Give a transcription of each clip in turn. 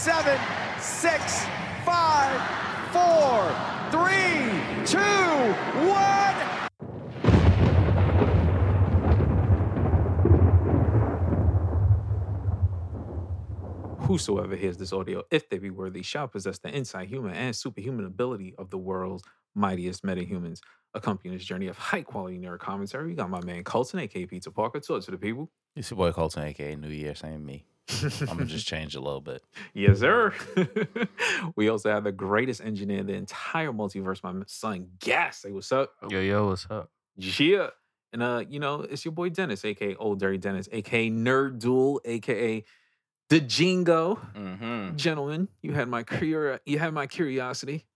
seven, six, five, four, three, two, one. Whosoever hears this audio, if they be worthy, shall possess the insight, human, and superhuman ability of the world's mightiest metahumans. Accompanying this journey of high quality nerd commentary, we got my man Colton, aka Pizza Parker. Talk to the people. It's your boy Colton, aka New Year, same me. I'm gonna just change a little bit. Yes, sir. we also have the greatest engineer in the entire multiverse, my son Gas. Say what's up. Yo, yo, what's up? Yeah. And uh, you know, it's your boy Dennis, aka Old Dirty Dennis, aka Nerd Duel, aka the Jingo. Mm-hmm. Gentlemen, you had my curi- you had my curiosity,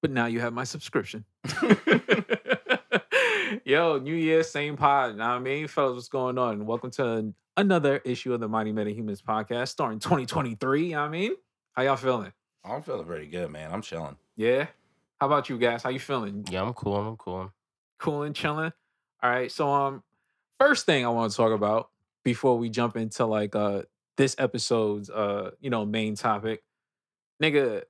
but now you have my subscription. Yo, New Year, same pod. Know I mean, fellas, what's going on? Welcome to another issue of the Mighty Meta Humans podcast, starting 2023. You know what I mean, how y'all feeling? I'm feeling pretty good, man. I'm chilling. Yeah. How about you guys? How you feeling? Yeah, I'm cool. I'm cool. cooling, chilling. All right. So um first thing I want to talk about before we jump into like uh this episode's uh, you know, main topic. Nigga,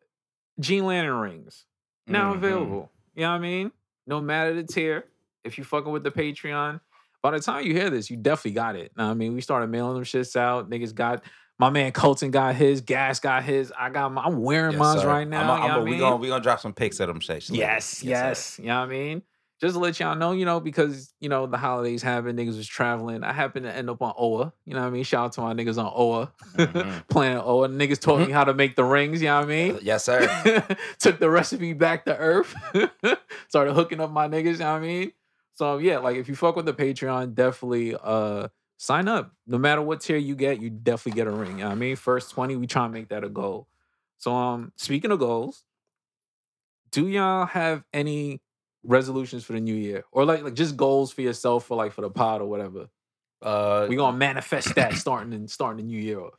Green Lantern rings. Now Mhm. available. You know what I mean? No matter the tier. If you fucking with the Patreon, by the time you hear this, you definitely got it. Know I mean, we started mailing them shits out. Niggas got my man Colton got his, Gas got his. I got my, I'm wearing Yes, mine right now. I'm, you I'm, I we mean? gonna we gonna drop some pics of them shits. later. Yes, sir. yes. You know what I mean? Just to let y'all know, you know, because you know the holidays happened, niggas was traveling. I happened to end up on Oa. You know what I mean? Shout out to my niggas on Oa. Mhm. Playing Oa. Niggas taught me how to make the rings, you know what I mean? Yes, sir. Took the recipe back to earth. Started hooking up my niggas, you know what I mean? So yeah, like if you fuck with the Patreon, definitely uh sign up. No matter what tier you get, you definitely get a ring. You know what I mean? First 20, we try and make that a goal. So um speaking of goals, do y'all have any resolutions for the new year? Or like like just goals for yourself for like for the pod or whatever? Uh, We gonna manifest that starting and starting the new year off.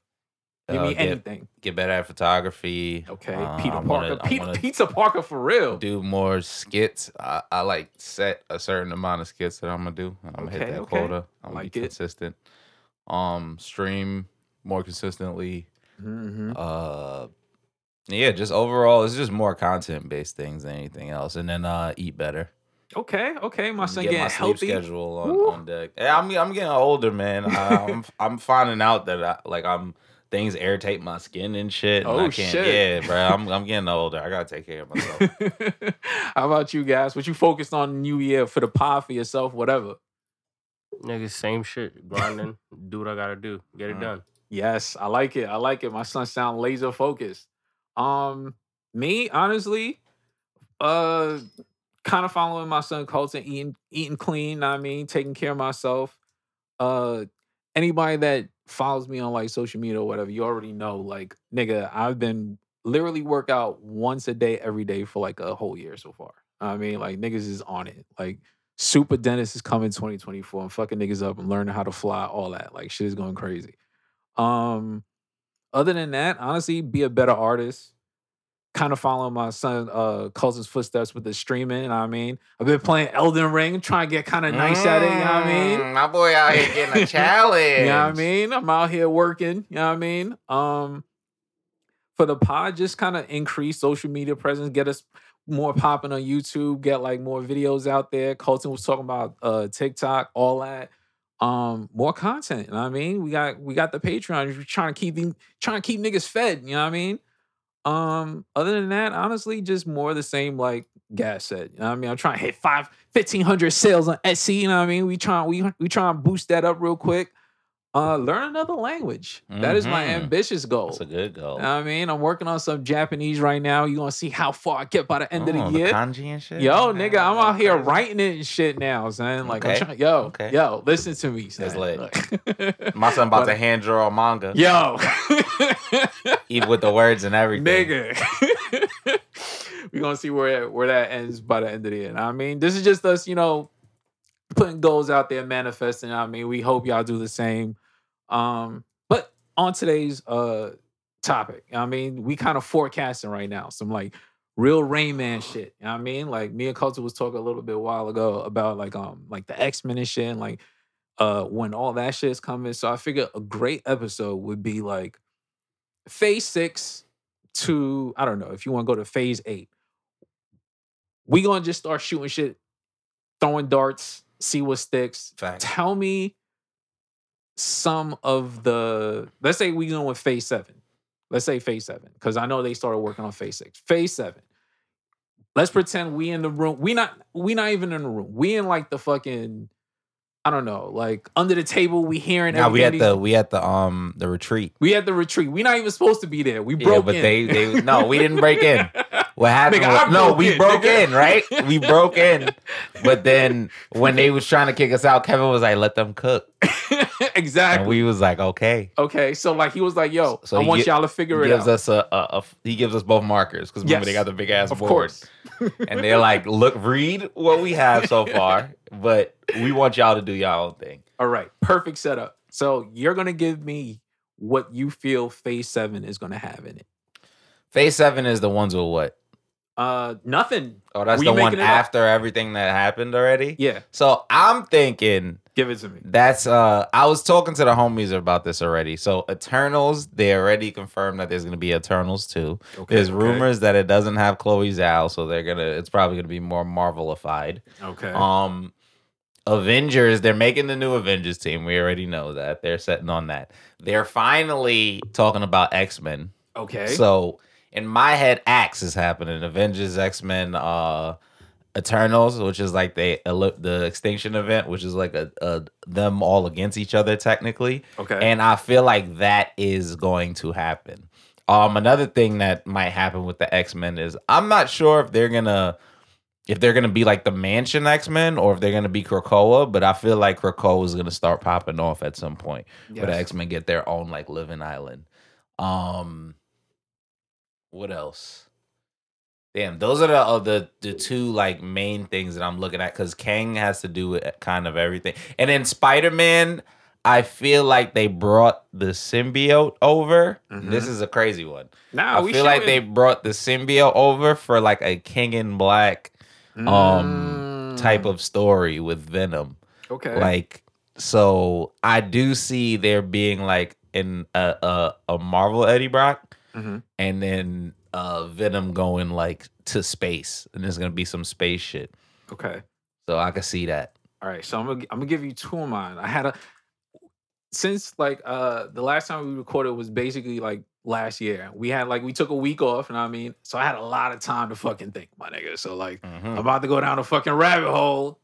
Give uh, get, anything. get better at photography. Okay. Peter Parker. wanna- I Pete- wanna Pizza Parker for real. do more skits. I, I like set a certain amount of skits that I'm gonna do. I'm gonna Okay, hit that okay. quota. I'm Like gonna be it. consistent. Um, stream more consistently. Mm-hmm. Uh, yeah, just overall, it's just more content based things than anything else. And then uh, eat better. Okay, okay. My son Get getting my healthy. schedule on, on deck. Yeah, I'm I'm getting older, man. I, I'm I'm finding out that I, like I'm things irritate my skin and shit. And Oh, I can't, shit. Yeah, bro. I'm I'm getting older. I gotta take care of myself. How about you guys? What you focused on New Year for the pod for yourself, whatever? Nigga, same shit. Grinding. do what I gotta do. Get it Mhm. done. Yes, I like it. I like it. My son sound laser focused. Um, me honestly, uh, kind of following my son Colton, eating eating clean. know what I mean, taking care of myself. Uh, anybody that follows me on like social media or whatever, you already know. Like, nigga, I've been literally work out once a day every day for like a whole year so far. I mean, like niggas is on it. Like, Super Dennis is coming 2024. I'm fucking niggas up and learning how to fly, all that. Like, shit is going crazy. Um, other than that, honestly, be a better artist. Kind of following my son uh Colton's footsteps with the streaming, you know what I mean? I've been playing Elden Ring, trying to get kind of nice at it, you know what I mean? Mm, My boy out here getting a challenge. You know what I mean? I'm out here working, you know what I mean? Um for the pod, just kind of increase social media presence, get us more popping on YouTube, get like more videos out there. Colton was talking about uh TikTok, all that. Um, more content. You know what I mean? We got we got the Patreon. We're trying to keep trying to keep niggas fed, you know what I mean? Um, other than that, honestly, just more the same, like Gas said. You know I mean? I'm trying to hit five, 1500 sales on Etsy, you know what I mean? We trying we we trying to boost that up real quick. Uh, learn another language. That is my Mhm. ambitious goal. That's a good goal. You I mean? I'm working on some Japanese right now. You're gonna see how far I get by the end Oh, of the year. kanji and shit. Yo, Man, nigga, I'm out here writing it and shit now, son. Like, I'm Okay, trying, yo, okay. yo, listen to me, son. lit. My son about But- to hand draw a manga, Yo, even with the words and everything. nigga. We're gonna see where where that ends by the end of the year. I mean, this is just us, you know, putting goals out there, manifesting. I mean, we hope y'all do the same. Um, but on today's uh topic, I mean, we kind of forecasting right now some like real Rain Man shit. You know what I mean? Like me and Colton was talking a little bit while ago about like um like the X-Men and shit and like uh when all that shit is coming. So I figure a great episode would be like phase six to I don't know if you want to go to phase eight. We gonna just start shooting shit, throwing darts, see what sticks. Fact. Tell me some of the let's say we going with phase seven. Let's say phase seven, because I know they started working on phase six. Phase seven. Let's pretend we in the room. We not we not even in the room. We in like the fucking I don't know, like under the table. We hearing Now we at the we at the um the retreat. we at the retreat. We not even supposed to be there. We Yeah, broke but in. they they no, we didn't break in. What happened? Nigga, was, no, we in, broke nigga. in, right? We broke in. But then when they was trying to kick us out, Kevin was like, "Let them cook," exactly. and we was like, "Okay." okay, so like he was like, "Yo, So I want gi- y'all to figure it gives out." us a, a, a he gives us both markers because remember they got the big ass of board. course. and they're like, "Look, read what we have so far, but we want y'all to do y'all own thing." All right, perfect setup. So you're gonna give me what you feel Phase Seven is gonna have in it. Phase seven is the ones with what? Uh, nothing. Oh, that's the one it up. after everything that happened already. Yeah, So I'm thinking give it to me. That's uh I was talking to the homies about this already. So Eternals, they already confirmed that there's gonna be Eternals too. Okay, There's okay. rumors that it doesn't have Chloe Zhao, so they're gonna it's probably gonna be more Marvelified. Okay. Um Avengers, they're making the new Avengers team. We already know that. They're setting on that. They're finally talking about X-Men. okay. So in my head, Axe is happening. Avengers, X Men, uh, Eternals, which is like the the extinction event, which is like a, a them all against each other technically. okay. And I feel like that is going to happen. Um, another thing that might happen with the X Men is I'm not sure if they're gonna if they're gonna be like the Mansion X Men or if they're gonna be Krakoa, but I feel like Krakoa is gonna start popping off at some point where the X Men get their own like living island. Um, what else? Damn, those are the uh, the the two like main things that I'm looking at because Kang has to do with kind of everything, and then Spider Man. I feel like they brought the symbiote over. This Mhm. is a crazy one. Nah, I feel like they brought the symbiote over for like a King in Black um, type Mm, of story with Venom. okay. Like, so I do see there being like in a a, a Marvel Eddie Brock, Mhm. and then uh Venom going like to space, and there's gonna be some space shit. okay. So I can see that. All right, so I'm gonna I'm gonna give you two of mine. I had a since like uh the last time we recorded was basically like last year. We had like we took a week off, you know what I mean? So I had a lot of time to fucking think, my nigga. So like Mhm. I'm about to go down a fucking rabbit hole.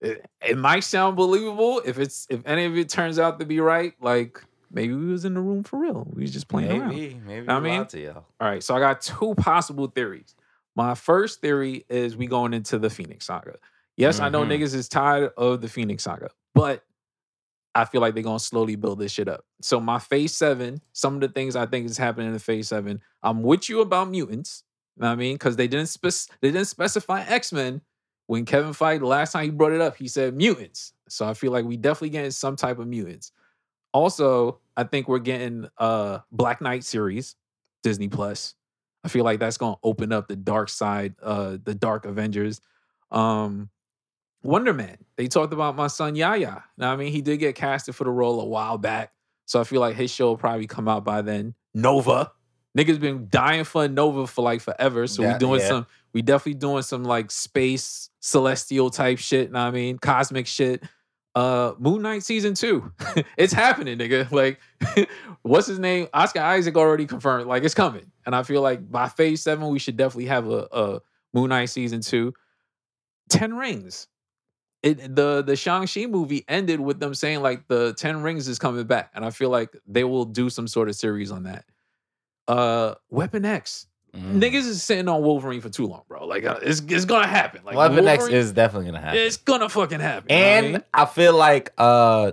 It, it might sound believable if it's if any of it turns out to be right. Like maybe we was in the room for real. We was just playing around. Maybe, maybe I mean- to y'all. All right, so I got two possible theories. My first theory is we going into the Phoenix Saga. Yes, I know Mhm. niggas is tired of the Phoenix Saga, but I feel like they're gonna slowly build this shit up. So my phase seven, some of the things I think is happening in the phase seven, I'm with you about mutants. You know what I mean? Because they didn't spec- they didn't specify X-Men. When Kevin Feige, the last time he brought it up, he said mutants. So I feel like we definitely getting some type of mutants. Also, I think we're getting a Black Knight series, Disney Plus. I feel like that's gonna open up the dark side, uh, the Dark Avengers. Um, Wonder Man. They talked about my son Yahya. Now, I mean, he did get casted for the role a while back, so I feel like his show will probably come out by then. Nova. Niggas been dying for Nova for like forever, so Yeah, we doing yeah. some. We definitely doing some like space celestial type shit. Know what I mean, cosmic shit. Uh, Moon Knight season two. it's happening, nigga. Like, what's his name? Oscar Isaac already confirmed. Like, it's coming, and I feel like by Phase Seven, we should definitely have a, a Moon Knight season two. Ten Rings. It, the the Shang-Chi movie ended with them saying like the Ten Rings is coming back, and I feel like they will do some sort of series on that. Uh, Weapon X. Mm. Niggas is sitting on Wolverine for too long, bro. Like, uh, it's it's gonna happen. Like, Weapon X Wolverine- is definitely gonna happen. it's gonna fucking happen. you know I and mean? I feel like uh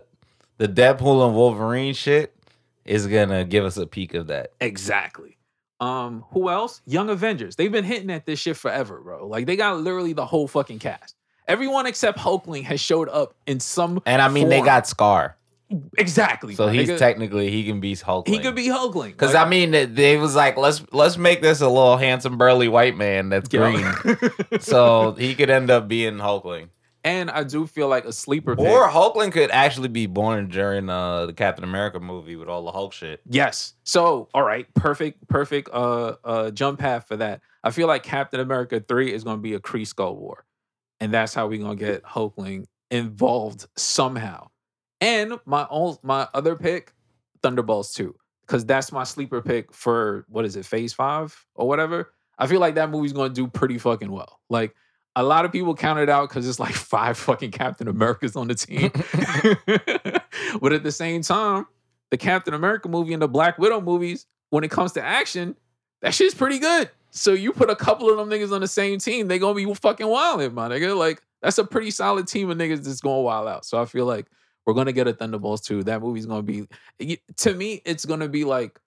the Deadpool and Wolverine shit is gonna give us a peek of that. Exactly. Um, who else? Young Avengers. They've been hitting at this shit forever, bro. Like they got literally the whole fucking cast. Everyone except Hulkling has showed up in some. And I mean, they got Skaar, exactly. so he's technically he can be Hulk. he could be Hulkling. Because Like, I mean, they- they was like, let's let's make this a little handsome, burly white man that's green, so he could end up being Hulkling. And I do feel like a sleeper pick. Or Hulkling could actually be born during uh, the Captain America movie with all the Hulk shit. Yes. So, all right, perfect, perfect uh uh jump path for that. I feel like Captain America 3 is gonna be a Kree Skrull War. And that's how we're gonna get Hulkling involved somehow. And my own my other pick, Thunderbolts 2. Because that's my sleeper pick for what is it, phase five or whatever. I feel like that movie's gonna do pretty fucking well. Like a lot of people count it out because it's like five fucking Captain Americas on the team. but at the same time, the Captain America movie and the Black Widow movies, when it comes to action, that shit's pretty good. So you put a couple of them niggas on the same team, they gonna be fucking wilding, my nigga. Like that's a pretty solid team of niggas that's going wild out. So I feel like we're gonna get a Thunderbolts too. That movie's gonna be to me, it's gonna be like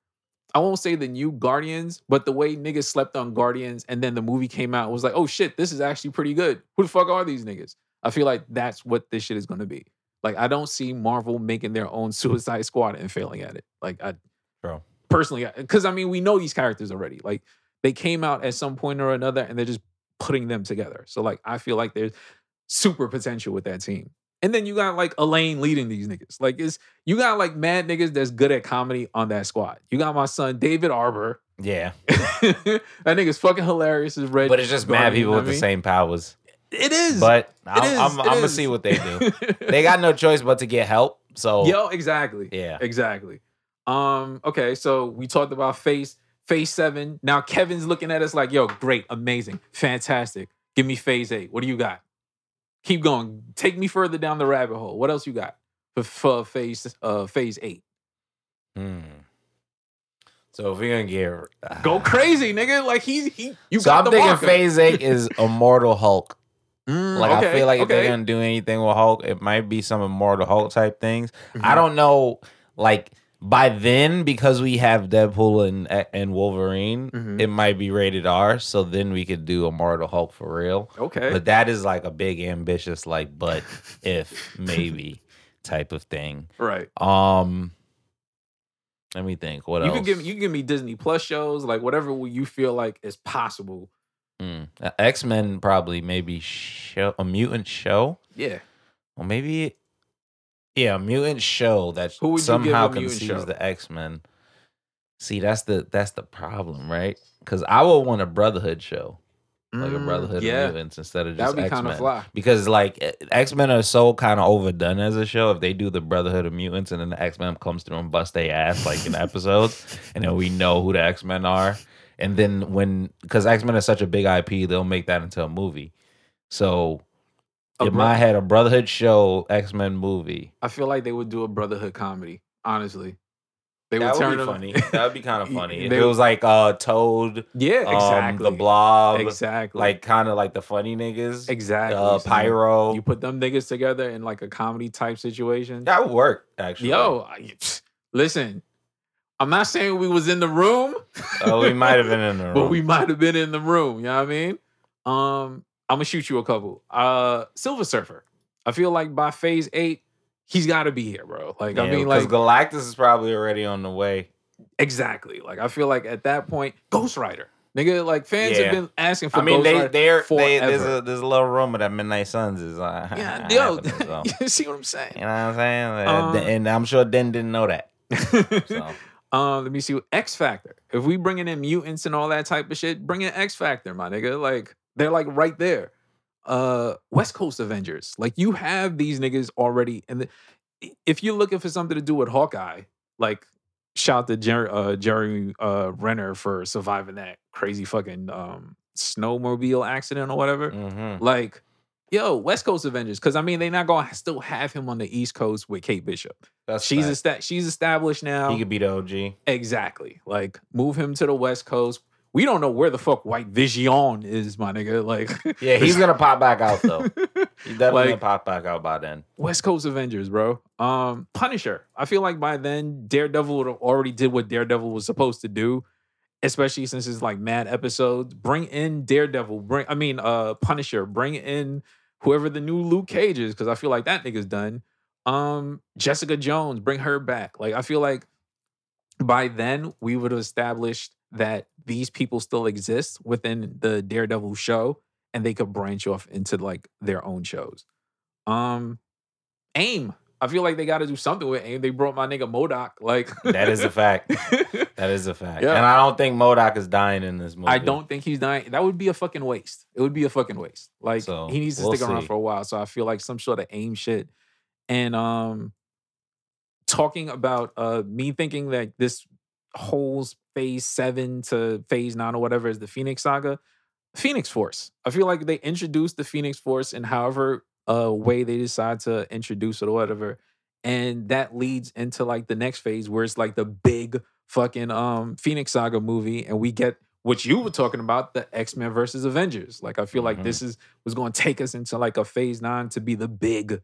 I won't say the new Guardians, but the way niggas slept on Guardians and then the movie came out was like, oh shit, this is actually pretty good. Who the fuck are these niggas? I feel like that's what this shit is gonna be. Like I don't see Marvel making their own Suicide Squad and failing at it. Like I Bro. personally, because I mean we know these characters already. Like they came out at some point or another and they're just putting them together. So like I feel like there's super potential with that team. And then you got like Elaine leading these niggas. Like it's you got like mad niggas that's good at comedy on that squad. You got my son David Harbour. Yeah. that nigga's fucking hilarious as Red. But it's just mad people with the same powers. It is. But I'm, is, I'm, gonna see what they do. they got no choice but to get help. So Yo, exactly. yeah. Exactly. Um, okay, so we talked about phase phase seven. Now Kevin's looking at us like, yo, great, amazing, fantastic. Give me phase eight. What do you got? Keep going. Take me further down the rabbit hole. What else you got for, for phase uh phase eight? Hmm. So if we're gonna get Go crazy, nigga. Like he's he you so got I'm the thinking marker. phase eight is Immortal Hulk. Mm, Like I feel like if they're gonna do anything with Hulk, it might be some Immortal Hulk type things. I Mhm. don't know. Like by then, because we have Deadpool and and Wolverine, Mhm. it might be rated R. So then we could do a Mortal Hulk for real. Okay. But that is like a big ambitious, like, but if maybe type of thing. right. Um, let me think. What You else? can give me you can give me Disney Plus shows, like whatever you feel like is possible. X Men probably maybe show a mutant show. Yeah. Or maybe, yeah, mutant show that Who would somehow conceives the X Men. See, that's the that's the problem, right? Because I would want a Brotherhood show, like a Mm, Brotherhood yeah. of Mutants instead of just X Men. Because like X Men are so kind of overdone as a show. If they do the Brotherhood of Mutants and then the X Men comes through and bust their ass like in episodes, and then we know who the X Men are, and then when because X Men is such a big IP, they'll make that into a movie. So A in bro- my head, a Brotherhood show, X Men movie. I feel like they would do a brotherhood comedy. Honestly, they That would would turn be funny. That would be kind of funny. If it was like uh Toad, yeah, um, exactly. the Blob, exactly. like kind of like the funny niggas, exactly. uh, son. Pyro. You put them niggas together in like a comedy type situation. that would work actually. Yo, I- listen. I'm not saying we was in the room, oh, we might have been in the room. but we might have been in the room. You know what I mean? Um, I'm gonna shoot you a couple. Uh, Silver Surfer. I feel like by phase eight, he's got to be here, bro. Like I mean, like Galactus is probably already on the way. exactly. Like I feel like at that point, Ghost Rider, nigga. Like fans Yeah. have been asking for. I mean, Ghost they Rider they're they, there's a there's a little rumor that Midnight Suns is uh, yeah, yo, so. you see what I'm saying? you know what I'm saying? Uh, Um, and I'm sure Den didn't know that. So um, let me see. X Factor. If we bringing in mutants and all that type of shit, bring in X Factor, my nigga. Like they're like right there. Uh, West Coast Avengers. Like you have these niggas already. And the, if you're looking for something to do with Hawkeye, like shout to Jer- uh, Jeremy uh, Renner for surviving that crazy fucking um snowmobile accident or whatever. mhm. Like, yo, West Coast Avengers. Because I mean, they're not gonna still have him on the East Coast with Kate Bishop. that's She's esta- she's established now. he could be the OG. exactly. Like, move him to the West Coast. We don't know where the fuck White Vision is, my nigga. Like, Yeah, he's gonna pop back out though. He's definitely Like- gonna pop back out by then. West Coast Avengers, bro. Um, Punisher. I feel like by then Daredevil would have already did what Daredevil was supposed to do, especially since it's like mad episodes. Bring in Daredevil. Bring, I mean, uh, Punisher. Bring in whoever the new Luke Cage is, because I feel like that nigga's done. Um, Jessica Jones. Bring her back. Like I feel like by then we would have established that these people still exist within the Daredevil show, and they could branch off into like their own shows. Um, AIM. I feel like they got to do something with AIM. They brought my nigga MODOK. Like That is a fact. That is a fact. Yeah. And I don't think MODOK is dying in this movie. I don't think he's dying. That would be a fucking waste. It would be a fucking waste. Like So, he needs to we'll stick around see. for a while. So I feel like some sort of AIM shit. And um talking about uh me thinking that this whole phase seven to phase nine or whatever is the Phoenix saga. Phoenix Force. I feel like they introduced the Phoenix Force in however uh way they decide to introduce it or whatever. And that leads into like the next phase where it's like the big fucking um Phoenix Saga movie, and we get what you were talking about, the X-Men versus Avengers. Like I feel like Mhm. this is was going to take us into like a phase nine to be the big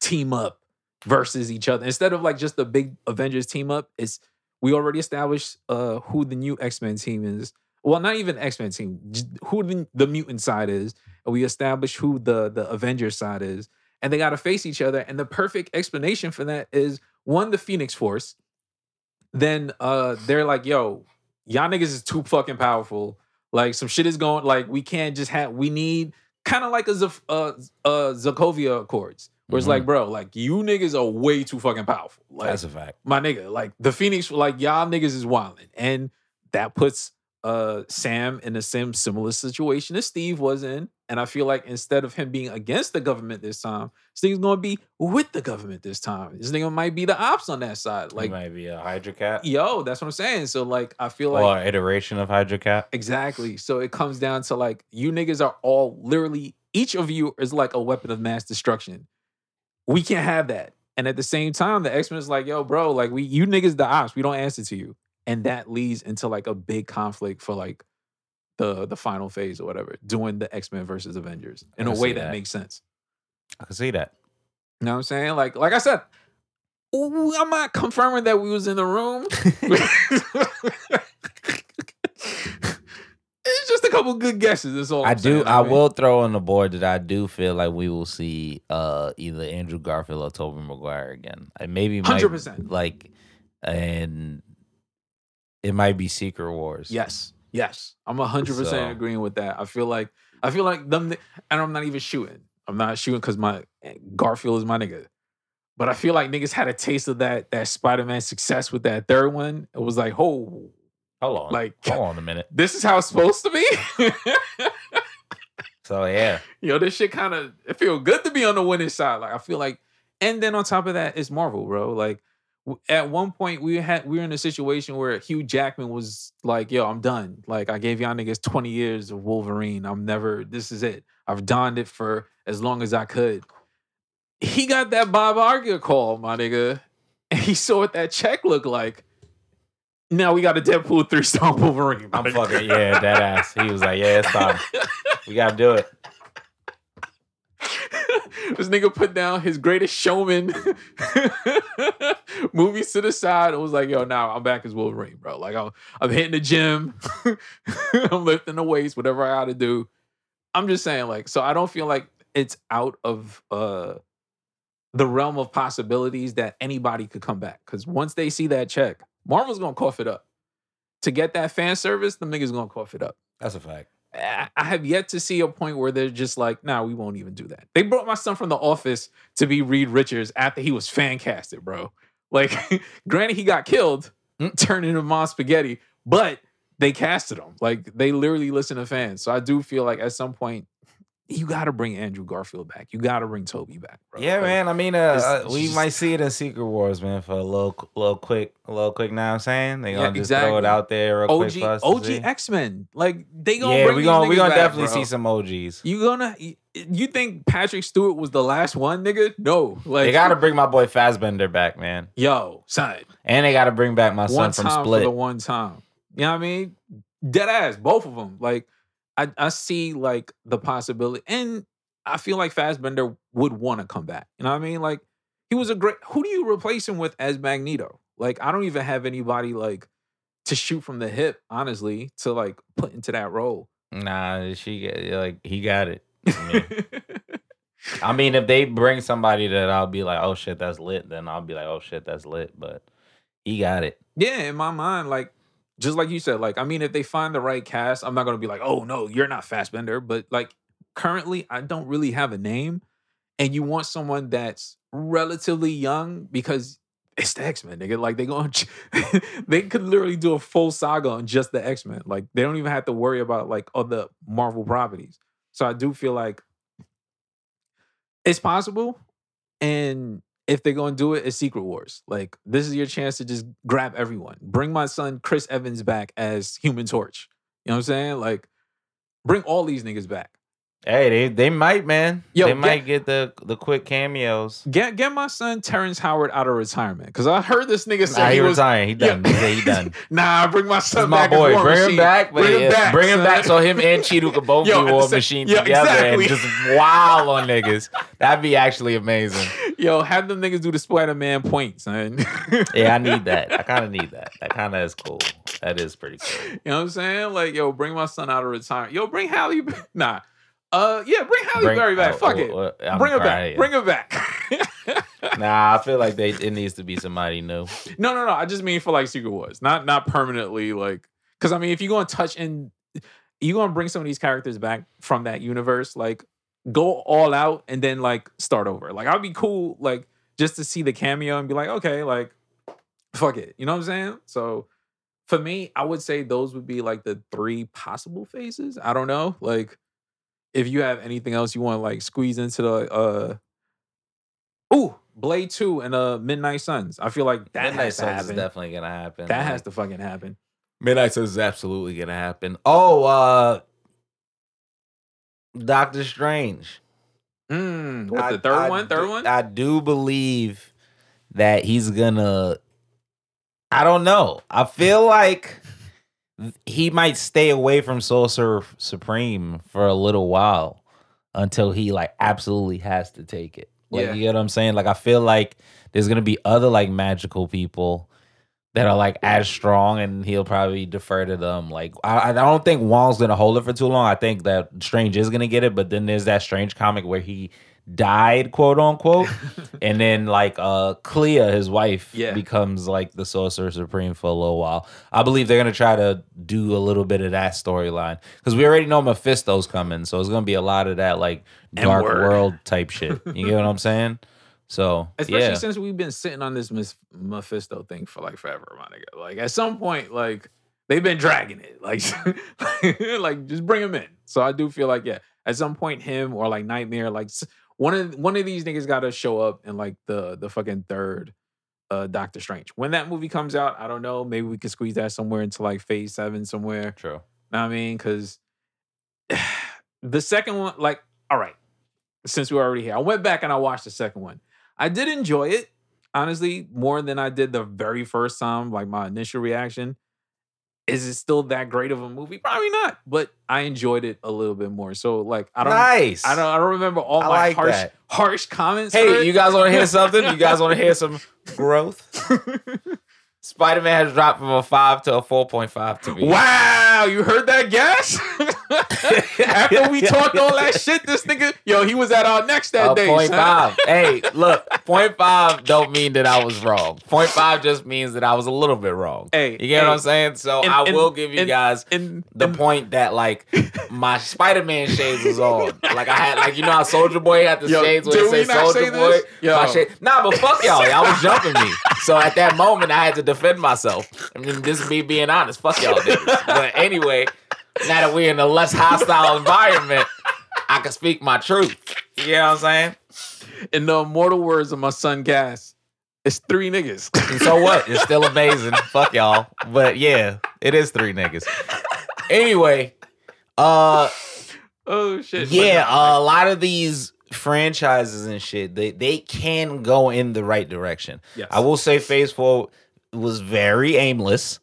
team up versus each other. Instead of like just the big Avengers team up, it's we already established uh who the new X-Men team is. Well, not even X-Men team, who the, the mutant side is, and we established who the the Avengers side is. And they got to face each other. And the perfect explanation for that is one, the Phoenix Force. Then uh they're like, yo, y'all niggas is too fucking powerful. Like some shit is going, like, we can't just have, we need kind of like a uh, uh Sokovia Accords. Where it's like, bro, like you niggas are way too fucking powerful. Like That's a fact. my nigga, like the Phoenix, like y'all niggas is wilding, and that puts uh Sam in the same similar situation as Steve was in. And I feel like instead of him being against the government this time, Steve's gonna be with the government this time. This nigga might be the ops on that side. Like might be a Hydra Cap yo, that's what I'm saying. So like, I feel like or an iteration of Hydra Cap. Exactly. So it comes down to like you niggas are all literally each of you is like a weapon of mass destruction. We can't have that. And at the same time, the X-Men is like, yo, bro, like we you niggas the ops, we don't answer to you. And that leads into like a big conflict for like the the final phase or whatever, doing the X-Men versus Avengers in a way that, that. makes sense. I can see that. You know what I'm saying? Like, like I said, ooh, I'm not confirming that we was in the room. just a couple good guesses. That's all I I'm do. saying, I mean. will throw on the board that I do feel like we will see uh either Andrew Garfield or Tobey Maguire again. And maybe 100%. like, and it might be Secret Wars. Yes, yes, I'm hundred So- percent agreeing with that. I feel like I feel like them, and I'm not even shooting. I'm not shooting because my Garfield is my nigga. But I feel like niggas had a taste of that that Spider-Man success with that third one. It was like, oh, Hold on. Like- hold on a minute. this is how it's supposed to be. So yeah, Yo, this shit kind of it feel good to be on the winning side. Like I feel like, and then on top of that, it's Marvel, bro. Like at one point we had we were in a situation where Hugh Jackman was like, "Yo, I'm done. Like I gave y'all niggas 20 years of Wolverine. I'm never. This is it. I've donned it for as long as I could." He got that Bob Iger call, my nigga, and he saw what that check looked like. Now we got a Deadpool three star Wolverine. I'm fucking yeah, that ass. He was like, yeah, it's time. We gotta do it. this nigga put down his greatest showman movies to the side and was like, yo, now I'm back as Wolverine, bro. Like I'm, I'm hitting the gym, I'm lifting the weights, whatever I gotta do. I'm just saying, like, so I don't feel like it's out of uh the realm of possibilities that anybody could come back. Cause once they see that check, Marvel's gonna cough it up. To get that fan service, the niggas gonna cough it up. That's a fact. I have yet to see a point where they're just like, nah, we won't even do that. They brought my son from the office to be Reed Richards after he was fan casted, bro. Like, granted, he got killed, Mm. turned into mom spaghetti, but they casted him. Like, they literally listen to fans. So I do feel like at some point, you got to bring Andrew Garfield back. You got to bring Tobey back, bro. Yeah, Like, man. I mean, uh, it's- uh, it's we just- might see it in Secret Wars, man, for a little, little quick, a little quick. Now I'm saying they gonna just throw it out there real OG, us OG. X Men. Like, they gonna Yeah, bring we gonna we gonna back, definitely bro. see some OGs. You gonna you think Patrick Stewart was the last one, nigga? No, like They gotta bring my boy Fassbender back, man, yo son and they gotta bring back my son one from Split. for the one time. You know what I mean? Dead ass, both of them. Like I I see like the possibility, and I feel like Fassbender would want to come back. You know what I mean? Like he was a great. Who do you replace him with as Magneto? Like I don't even have anybody like to shoot from the hip, honestly, to like put into that role. Nah, she get- like he got it. mean- I mean, if they bring somebody that I'll be like, oh shit, that's lit, then I'll be like, oh shit, that's lit. But he got it. Yeah, in my mind, like just like you said, like I mean, if they find the right cast, I'm not gonna be like, oh no, you're not Fassbender. But like currently, I don't really have a name, and you want someone that's relatively young because it's the X Men, nigga. Like they going, they could literally do a full saga on just the X Men. Like they don't even have to worry about like other Marvel properties. So I do feel like it's possible, and if they're gonna do it, it's Secret Wars. Like this is your chance to just grab everyone. Bring my son Chris Evans back as Human Torch. You know what I'm saying? Like bring all these niggas back. Hey, they they might, man. Yo, they get- might get the the quick cameos. Get get my son Terrence Howard out of retirement because I heard this nigga say Nah, he he was. retiring. He done. He said he done. nah, bring my son my back. as boy. Bring him back. Bring him yeah, back. Bring him back so him and Cheadle could both be War Machine yeah, together exactly. and just wild on niggas. That'd be actually amazing. Yo, have them niggas do the Spider Man point, son. Yeah, I need that. I kind of need that. That kind of is cool. That is pretty cool. You know what I'm saying? Like, yo, bring my son out of retirement. Yo, bring Halle. Nah. Uh, yeah, bring Halle Bring- Berry back. oh, Fuck oh, it. I'm bring her back. Bring her back. Nah, I feel like they it needs to be somebody new. no, no, no. I just mean for like Secret Wars, not not permanently. Like, because I mean, if you're gonna touch in, you're gonna bring some of these characters back from that universe. Like, go all out and then like start over. Like, I'd be cool. Like, just to see the cameo and be like, okay, like, fuck it. You know what I'm saying? So. For me, I would say those would be like the three possible phases. I don't know. Like, if you have anything else you want to like squeeze into the uh Ooh, Blade 2 and uh Midnight Suns. I feel like that Midnight Suns is definitely gonna happen. that has to fucking happen. Midnight Suns is absolutely gonna happen. Oh, uh Doctor Strange. Mm, what I- the third I one? Third do- one? I do believe that he's gonna. I don't know. I feel like he might stay away from Sorcerer Supreme for a little while until he like absolutely has to take it. Like Yeah. you get what I'm saying? Like I feel like there's gonna be other like magical people that are like as strong, and he'll probably defer to them. Like I, I don't think Wong's gonna hold it for too long. I think that Strange is gonna get it, but then there's that Strange comic where he died, quote unquote, and then like uh Clea, his wife, Yeah. becomes like the Sorcerer Supreme for a little while. I believe they're gonna try to do a little bit of that storyline because we already know Mephisto's coming, so it's gonna be a lot of that like dark world type shit. You get what I'm saying? So Especially yeah. since we've been sitting on this Mis- Mephisto thing for like forever, my nigga. Like at some point, like they've been dragging it. Like, like just bring him in. So I do feel like, yeah, at some point, him or like Nightmare, like one of one of these niggas got to show up in like the the fucking third uh Doctor Strange. When that movie comes out, I don't know. Maybe we could squeeze that somewhere into like Phase Seven somewhere. True. Know what I mean? Because the second one, like, all right, since we're already here, I went back and I watched the second one. I did enjoy it, honestly, more than I did the very first time, like my initial reaction. Is it still that great of a movie? Probably not, but I enjoyed it a little bit more. So, like, I don't, nice. I don't, I don't remember all I my like harsh, that. harsh comments. Hey, you guys want to hear something? You guys want to hear some growth? Spider Man has dropped from a five to a four point five to me. Wow, you heard that gas? After we talked all that shit, this nigga, yo, he was at our next that A day. point son. five. hey, look, point five don't mean that I was wrong. Point five just means that I was a little bit wrong. Hey, you get what. I'm saying? So And- I and- will give you and- guys the point that like my Spider Man shades was on. Like I had, like you know how Soldier Boy had the Yo, shades did it say Soldier Boy. Yo. My shade, nah, but fuck y'all, y'all was jumping me. So at that moment, I had to defend myself. I mean, this is me being honest. Fuck y'all niggas. But anyway, now that we're in a less hostile environment, I can speak my truth. You know what I'm saying? in the immortal words of my son Gas, it's three niggas. And so what? It's still amazing. Fuck y'all. But yeah, it is three niggas. Anyway, uh oh shit. Yeah, uh, a lot of these franchises and shit, they they can go in the right direction. yes. I will say Phase Four was very aimless.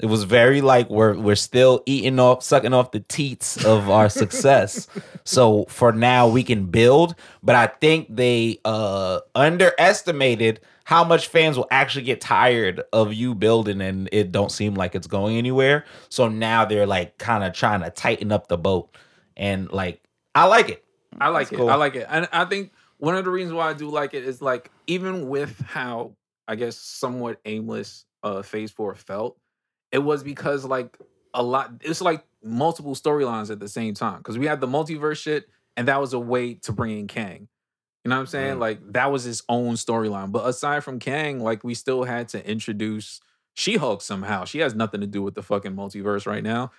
It was very like we're we're still eating off, sucking off the teats of our success. so for now we can build, but I think they uh underestimated how much fans will actually get tired of you building and it don't seem like it's going anywhere. So now they're like kind of trying to tighten up the boat. And like I like it. I like It's it. cool. I like it. And I think one of the reasons why I do like it is like even with how I guess somewhat aimless uh phase four felt, it was because like a lot it's like multiple storylines at the same time. Because we had the multiverse shit, and that was a way to bring in Kang. You know what I'm saying? Mm. Like that was his own storyline. But aside from Kang, like we still had to introduce She-Hulk somehow. She has nothing to do with the fucking multiverse right now.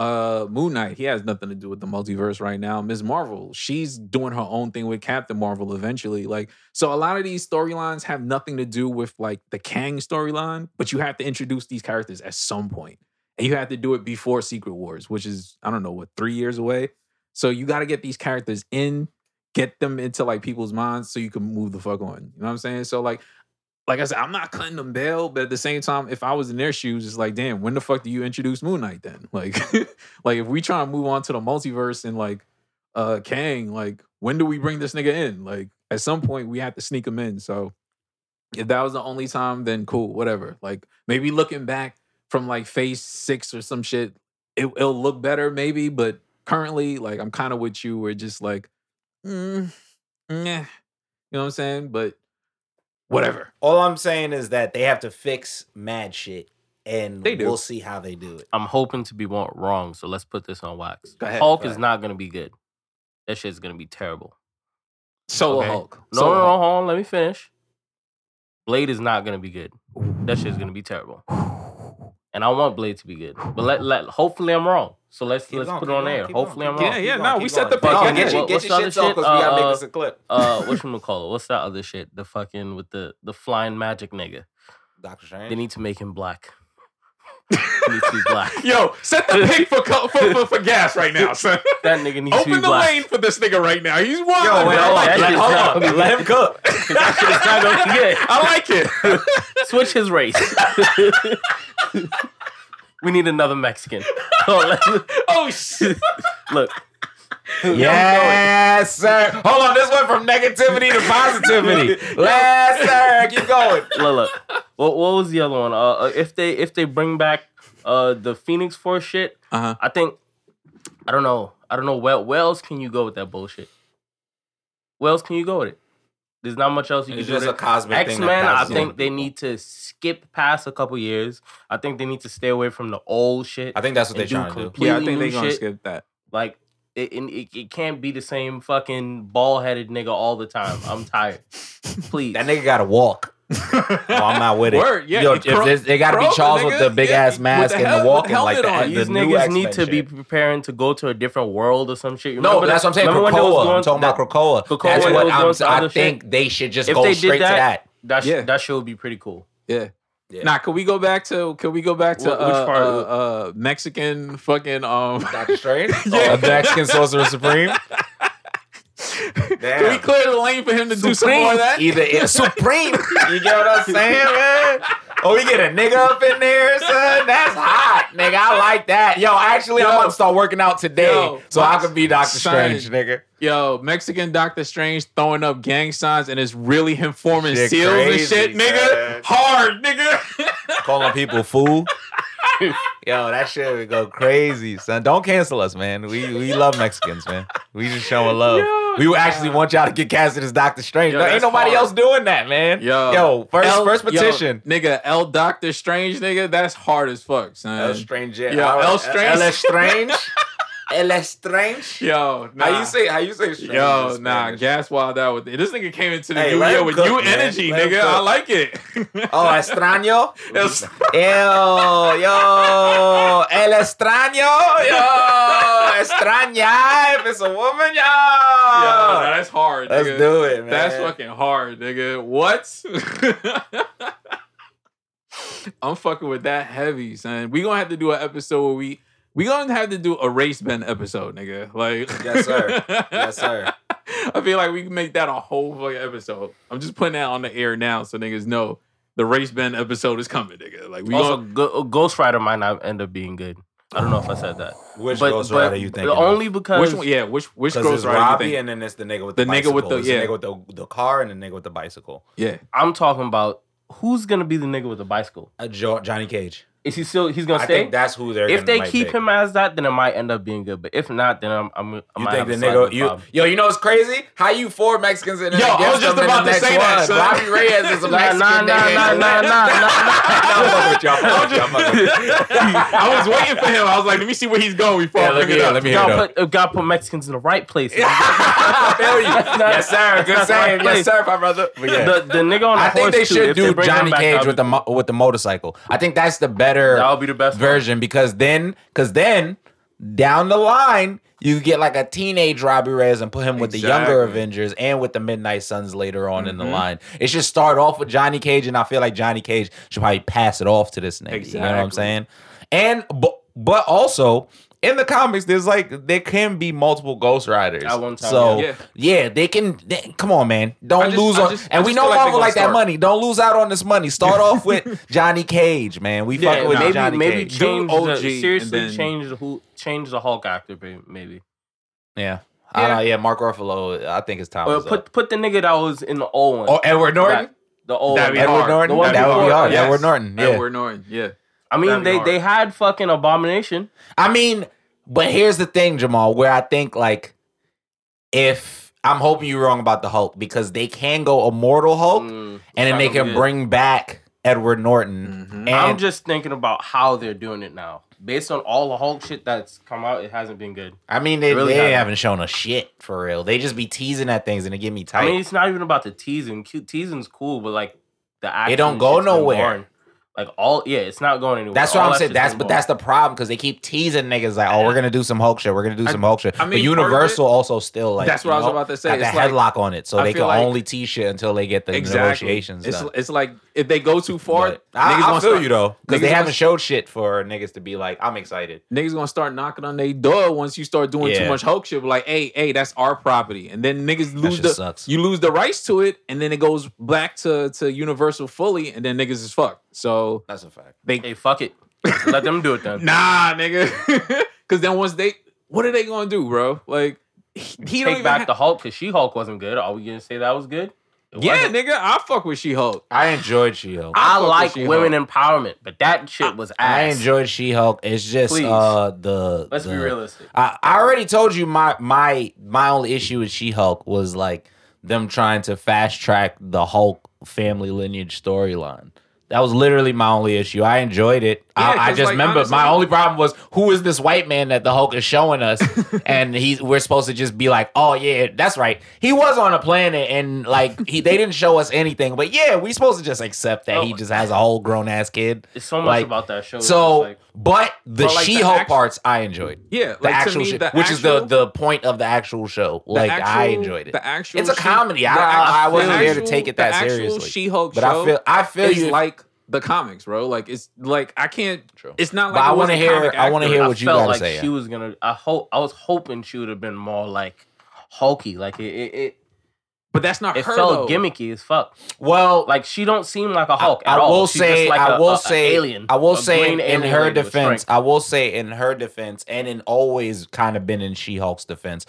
Uh Moon Knight, he has nothing to do with the multiverse right now. Ms. Marvel, she's doing her own thing with Captain Marvel eventually. Like, so a lot of these storylines have nothing to do with like the Kang storyline, but you have to introduce these characters at some point. And you have to do it before Secret Wars, which is, I don't know, what, three years away. So you got to get these characters in, get them into like people's minds so you can move the fuck on. You know what I'm saying? So like, like I said, I'm not cutting them bail, but at the same time, if I was in their shoes, it's like, damn, when the fuck do you introduce Moon Knight then? Like, like if we try to move on to the multiverse and like uh Kang, like when do we bring this nigga in? Like at some point we have to sneak him in. So if that was the only time, then cool, whatever. Like maybe looking back from like phase six or some shit, it, it'll look better, maybe. But currently, like I'm kind of with you. We're just like, mm, nah. you know what I'm saying? But whatever. All I'm saying is that they have to fix mad shit, and They do. we'll see how they do it. I'm hoping to be more wrong, so let's put this on wax. Go ahead. Hulk Go is ahead. not gonna be good. That shit's gonna be terrible. Solo Okay. Hulk. No, Solo no, no, Hulk. hold on. Let me finish. Blade is not gonna be good. That shit's gonna be terrible. And I want Blade to be good, but let let. Hopefully, I'm wrong. So let's Keep let's going, put it on going, air. Hopefully, keep I'm going, wrong. Yeah, keep no, we set the Fuck, pick. yeah, Get your, get what's your the shit other off because we gotta shit? make Uh, this a clip. Uh, what you call it? What's that other shit? The fucking with the the flying magic nigga. Doctor Strange. They need to make him black. he needs to be black. Yo, set the pick for, for, for, for gas right now, son. That nigga needs to be Open the black. lane for this nigga right now. He's wild. Yo, wait, I hold like on. it. that Hold on. Let him cook. that shit's not gonna be. I like it. Switch his race. We need another Mexican. So let's- oh shit. look, Yes, sir. Hold on. This went from negativity to positivity. yes, sir. Keep going. look, look. What, what was the other one? Uh, uh, if they if they bring back uh the Phoenix Force shit, Uh-huh. I think I don't know. I don't know. Where, where else can you go with that bullshit? Where else can you go with it? There's not much else you It's can do. just a it. cosmic X thing. that Men, I think they need to skip past a couple years. I think they need to stay away from the old shit. I think that's what they're do trying to do. Yeah, I think they're gonna shit. skip that. Like it, it, it, it can't be the same fucking bald headed nigga all the time. I'm tired. Please. That nigga got to walk. Oh, I'm not with it. Word, yeah. Yo, if Cro- they got to be Kroger, Charles with the big Yeah, ass mask the and the walking the like that. These the new niggas need X-Men to be preparing to go to a different world or some shit. You No, remember that's what I'm saying. remember when Krakoa. going I'm talking about that- Krakoa. Krakoa That's what I'm. I think shit. they should just If go they straight did to that, that. that, sh- Yeah. that shit would be pretty cool. Yeah. Yeah. Nah, can we go back to can we go back to Wh- which uh, part? uh, uh, Mexican fucking um Doctor Strange, Yeah. oh, Mexican Sorcerer Supreme. Can we clear the lane for him to do some more of that? Either it's Supreme. You get what I'm saying, man? Oh, we get a nigga up in there, son. That's hot, nigga. I like that. Yo, actually, I'm Yo. about to start working out today, Yo, so I could be Doctor. Strange, nigga. Yo, Mexican Doctor Strange throwing up gang signs and it's really him forming Shit seals crazy, and shit, nigga. son. Hard, nigga. Calling people fool. Yo, that shit would go crazy, son. Don't cancel us, man. We we love Mexicans, man. We just showing love. Yo, we would actually want y'all to get casted as Doctor Strange. Yo, No, ain't nobody hard. else doing that, man. Yo, yo, first L- first yo, petition. nigga. L Doctor Strange, nigga. That's hard as fuck, son. El Strange. Yo, El Strange. El Strange. El Strange. Yo, nah. How you say? How you say? Strange Yo, nah, Spanish? gas wild out with it. This nigga came into the Hey, new year with cook, new man. energy, Let nigga. I like it. Oh, extraño. El- Yo, yo, el extraño, yo, extraña. If it's a woman, yo. Yo, that's hard. Let's nigga. do it, man. That's fucking hard, nigga. What? I'm fucking with that heavy, son. We gonna have to do an episode where we we gonna have to do a race bend episode, nigga. Like, Yes, sir. Yes, sir. I feel like we can make that a whole fucking episode. I'm just putting that on the air now, so niggas know the race bend episode is coming, nigga. Like, we also, gonna Go- Ghost Rider might not end up being good. I don't know if I said that. Which but, Ghost but Rider you think? Only because which one? Yeah, which which Ghost it's Rider you Robbie, think? and then it's the nigga with the, The nigga with the- It's yeah. nigga with the, the car, and the nigga with the bicycle. Yeah, I'm talking about who's gonna be the nigga with the bicycle. Uh, jo- Johnny Cage. Is he still? He's gonna I stay. think that's who they're. if gonna, they might keep pick. him as that, then it might end up being good. But if not, then I'm. I'm. I You might think have the a slightly nigga? You, problem. yo, you know what's crazy? How you four Mexicans and then Yo, I was just about to next say that, son. Robbie Reyes is a Nah, Mexican nah, nah, nigga. nah, nah, nah, nah, I'm fucking with you. I'm fucking with you. I'm fucking with you. I was waiting for him. I was like, let me see where he's going before Yeah, I let bring me it hear. up. Let me hear. Gotta though. put, uh, gotta put Mexicans in the right places. I feel you. Yes, sir. Good That's my save. Yes, place. sir, my brother. But yeah. The, the nigga on the I think they too, should if do bring him Johnny back, Cage that'll with the mo- with the motorcycle. I think that's the better That would be the best one. version because then because then down the line you get like a teenage Robbie Reyes and put him with the younger Avengers and with the Midnight Suns later on in the Mhm. line. It should start off with Johnny Cage and I feel like Johnny Cage should probably pass it off to this nigga. You know what I'm saying? And but but also in the comics, there's like there can be multiple Ghost Riders. I At one time, so yeah. yeah. they can. They, come on, man, don't just- lose I on. just- and I we know feel like Marvel like that money. Don't lose out on this money. Start off with Johnny Cage, man. We Yeah, fucking with nah. Johnny maybe maybe Cage. change OG the, seriously then- change the who change the Hulk actor maybe yeah, I don't know. Yeah, Mark Ruffalo. I think it's time. or put up. put the nigga that was in the old one Oh, Edward Norton. Back- the old That'd one. be Edward hard. Norton. The one that would be before- hard. yes. Edward Norton. Yeah. Edward Norton. Yeah. I mean they hard. they had fucking abomination I mean, but here's the thing, Jamal, where I think like if I'm hoping you're wrong about the Hulk because they can go immortal Hulk Mm, and then they can be it. bring back Edward Norton. Mhm. And I'm just thinking about how they're doing it now. Based on all the Hulk shit that's come out, it hasn't been good. I mean, they, really they haven't. haven't shown a shit for real. They just be teasing at things and it get me tight. I mean, it's not even about the teasing. Teasing's cool, but like the action, don't go shit's nowhere. Boring. Like all, yeah, it's not going anywhere. That's what All I'm saying. shit's but boring. that's the problem because they keep teasing niggas like, oh, we're gonna do some Hulk shit. We're gonna do I- some Hulk shit. I but mean, part of Universal it- also still like That's you what I was know, about to say. Got It's that like- headlock on it, so I they can like- only tease shit until they get the Exactly. negotiations It's, it's like if they go too far, But niggas I gonna feel start, you though because they haven't showed shit for niggas to be like, I'm excited. niggas gonna start knocking on their door once you start doing too much Hulk shit. Like, hey, hey, that's our property, and then niggas lose the sucks. you lose the rights to it, and then it goes back to to Universal fully, and then niggas is fucked. So That's a fact. they Hey, fuck it. Let them do it then. nah, nigga, because then once they, what are they gonna do, bro? Like, he, he don't Take even back ha- the Hulk because She Hulk wasn't good. Are we gonna say that was good? It yeah, wasn't. nigga, I fuck with She Hulk. I enjoyed She Hulk. I I like women empowerment, but that shit was ass. I enjoyed She Hulk. It's just Please. uh the Let's the- be realistic. I, I already told you my my my only issue with She Hulk was like them trying to fast track the Hulk family lineage storyline. That was literally my only issue. I enjoyed it. I, I just like, remember my only problem was who is this white man that the Hulk is showing us, and he's we're supposed to just be like, oh yeah, that's right. He was on a planet, and like he they didn't show us anything, but yeah, we supposed to just accept that oh, he Oh. just has a whole grown ass kid. It's so much like, about that show. So, like, but the But, She Hulk act- parts I enjoyed Yeah, the actual me, the which is the the point of the actual show. Like I enjoyed it. The actual It's a She- comedy. I- I- I actual- wasn't the there to take it that seriously. She-Hulk but I feel I feel you. like the comics, bro. Like it's like I can't. True. It's not But like I wanna hear- I wanna actor. hear I what you felt gotta like say, she yeah. was gonna. I hope. I was hoping she would have been more like hulky. Like it. It, it, But that's not it her felt though. gimmicky as fuck. well, Like she don't seem like a Hulk I, at I all. will She's say, just like I a- will a- a say, alien. I will a say, green in, in her defense. I will say, in her defense, and in always kind of been in She Hulk's defense.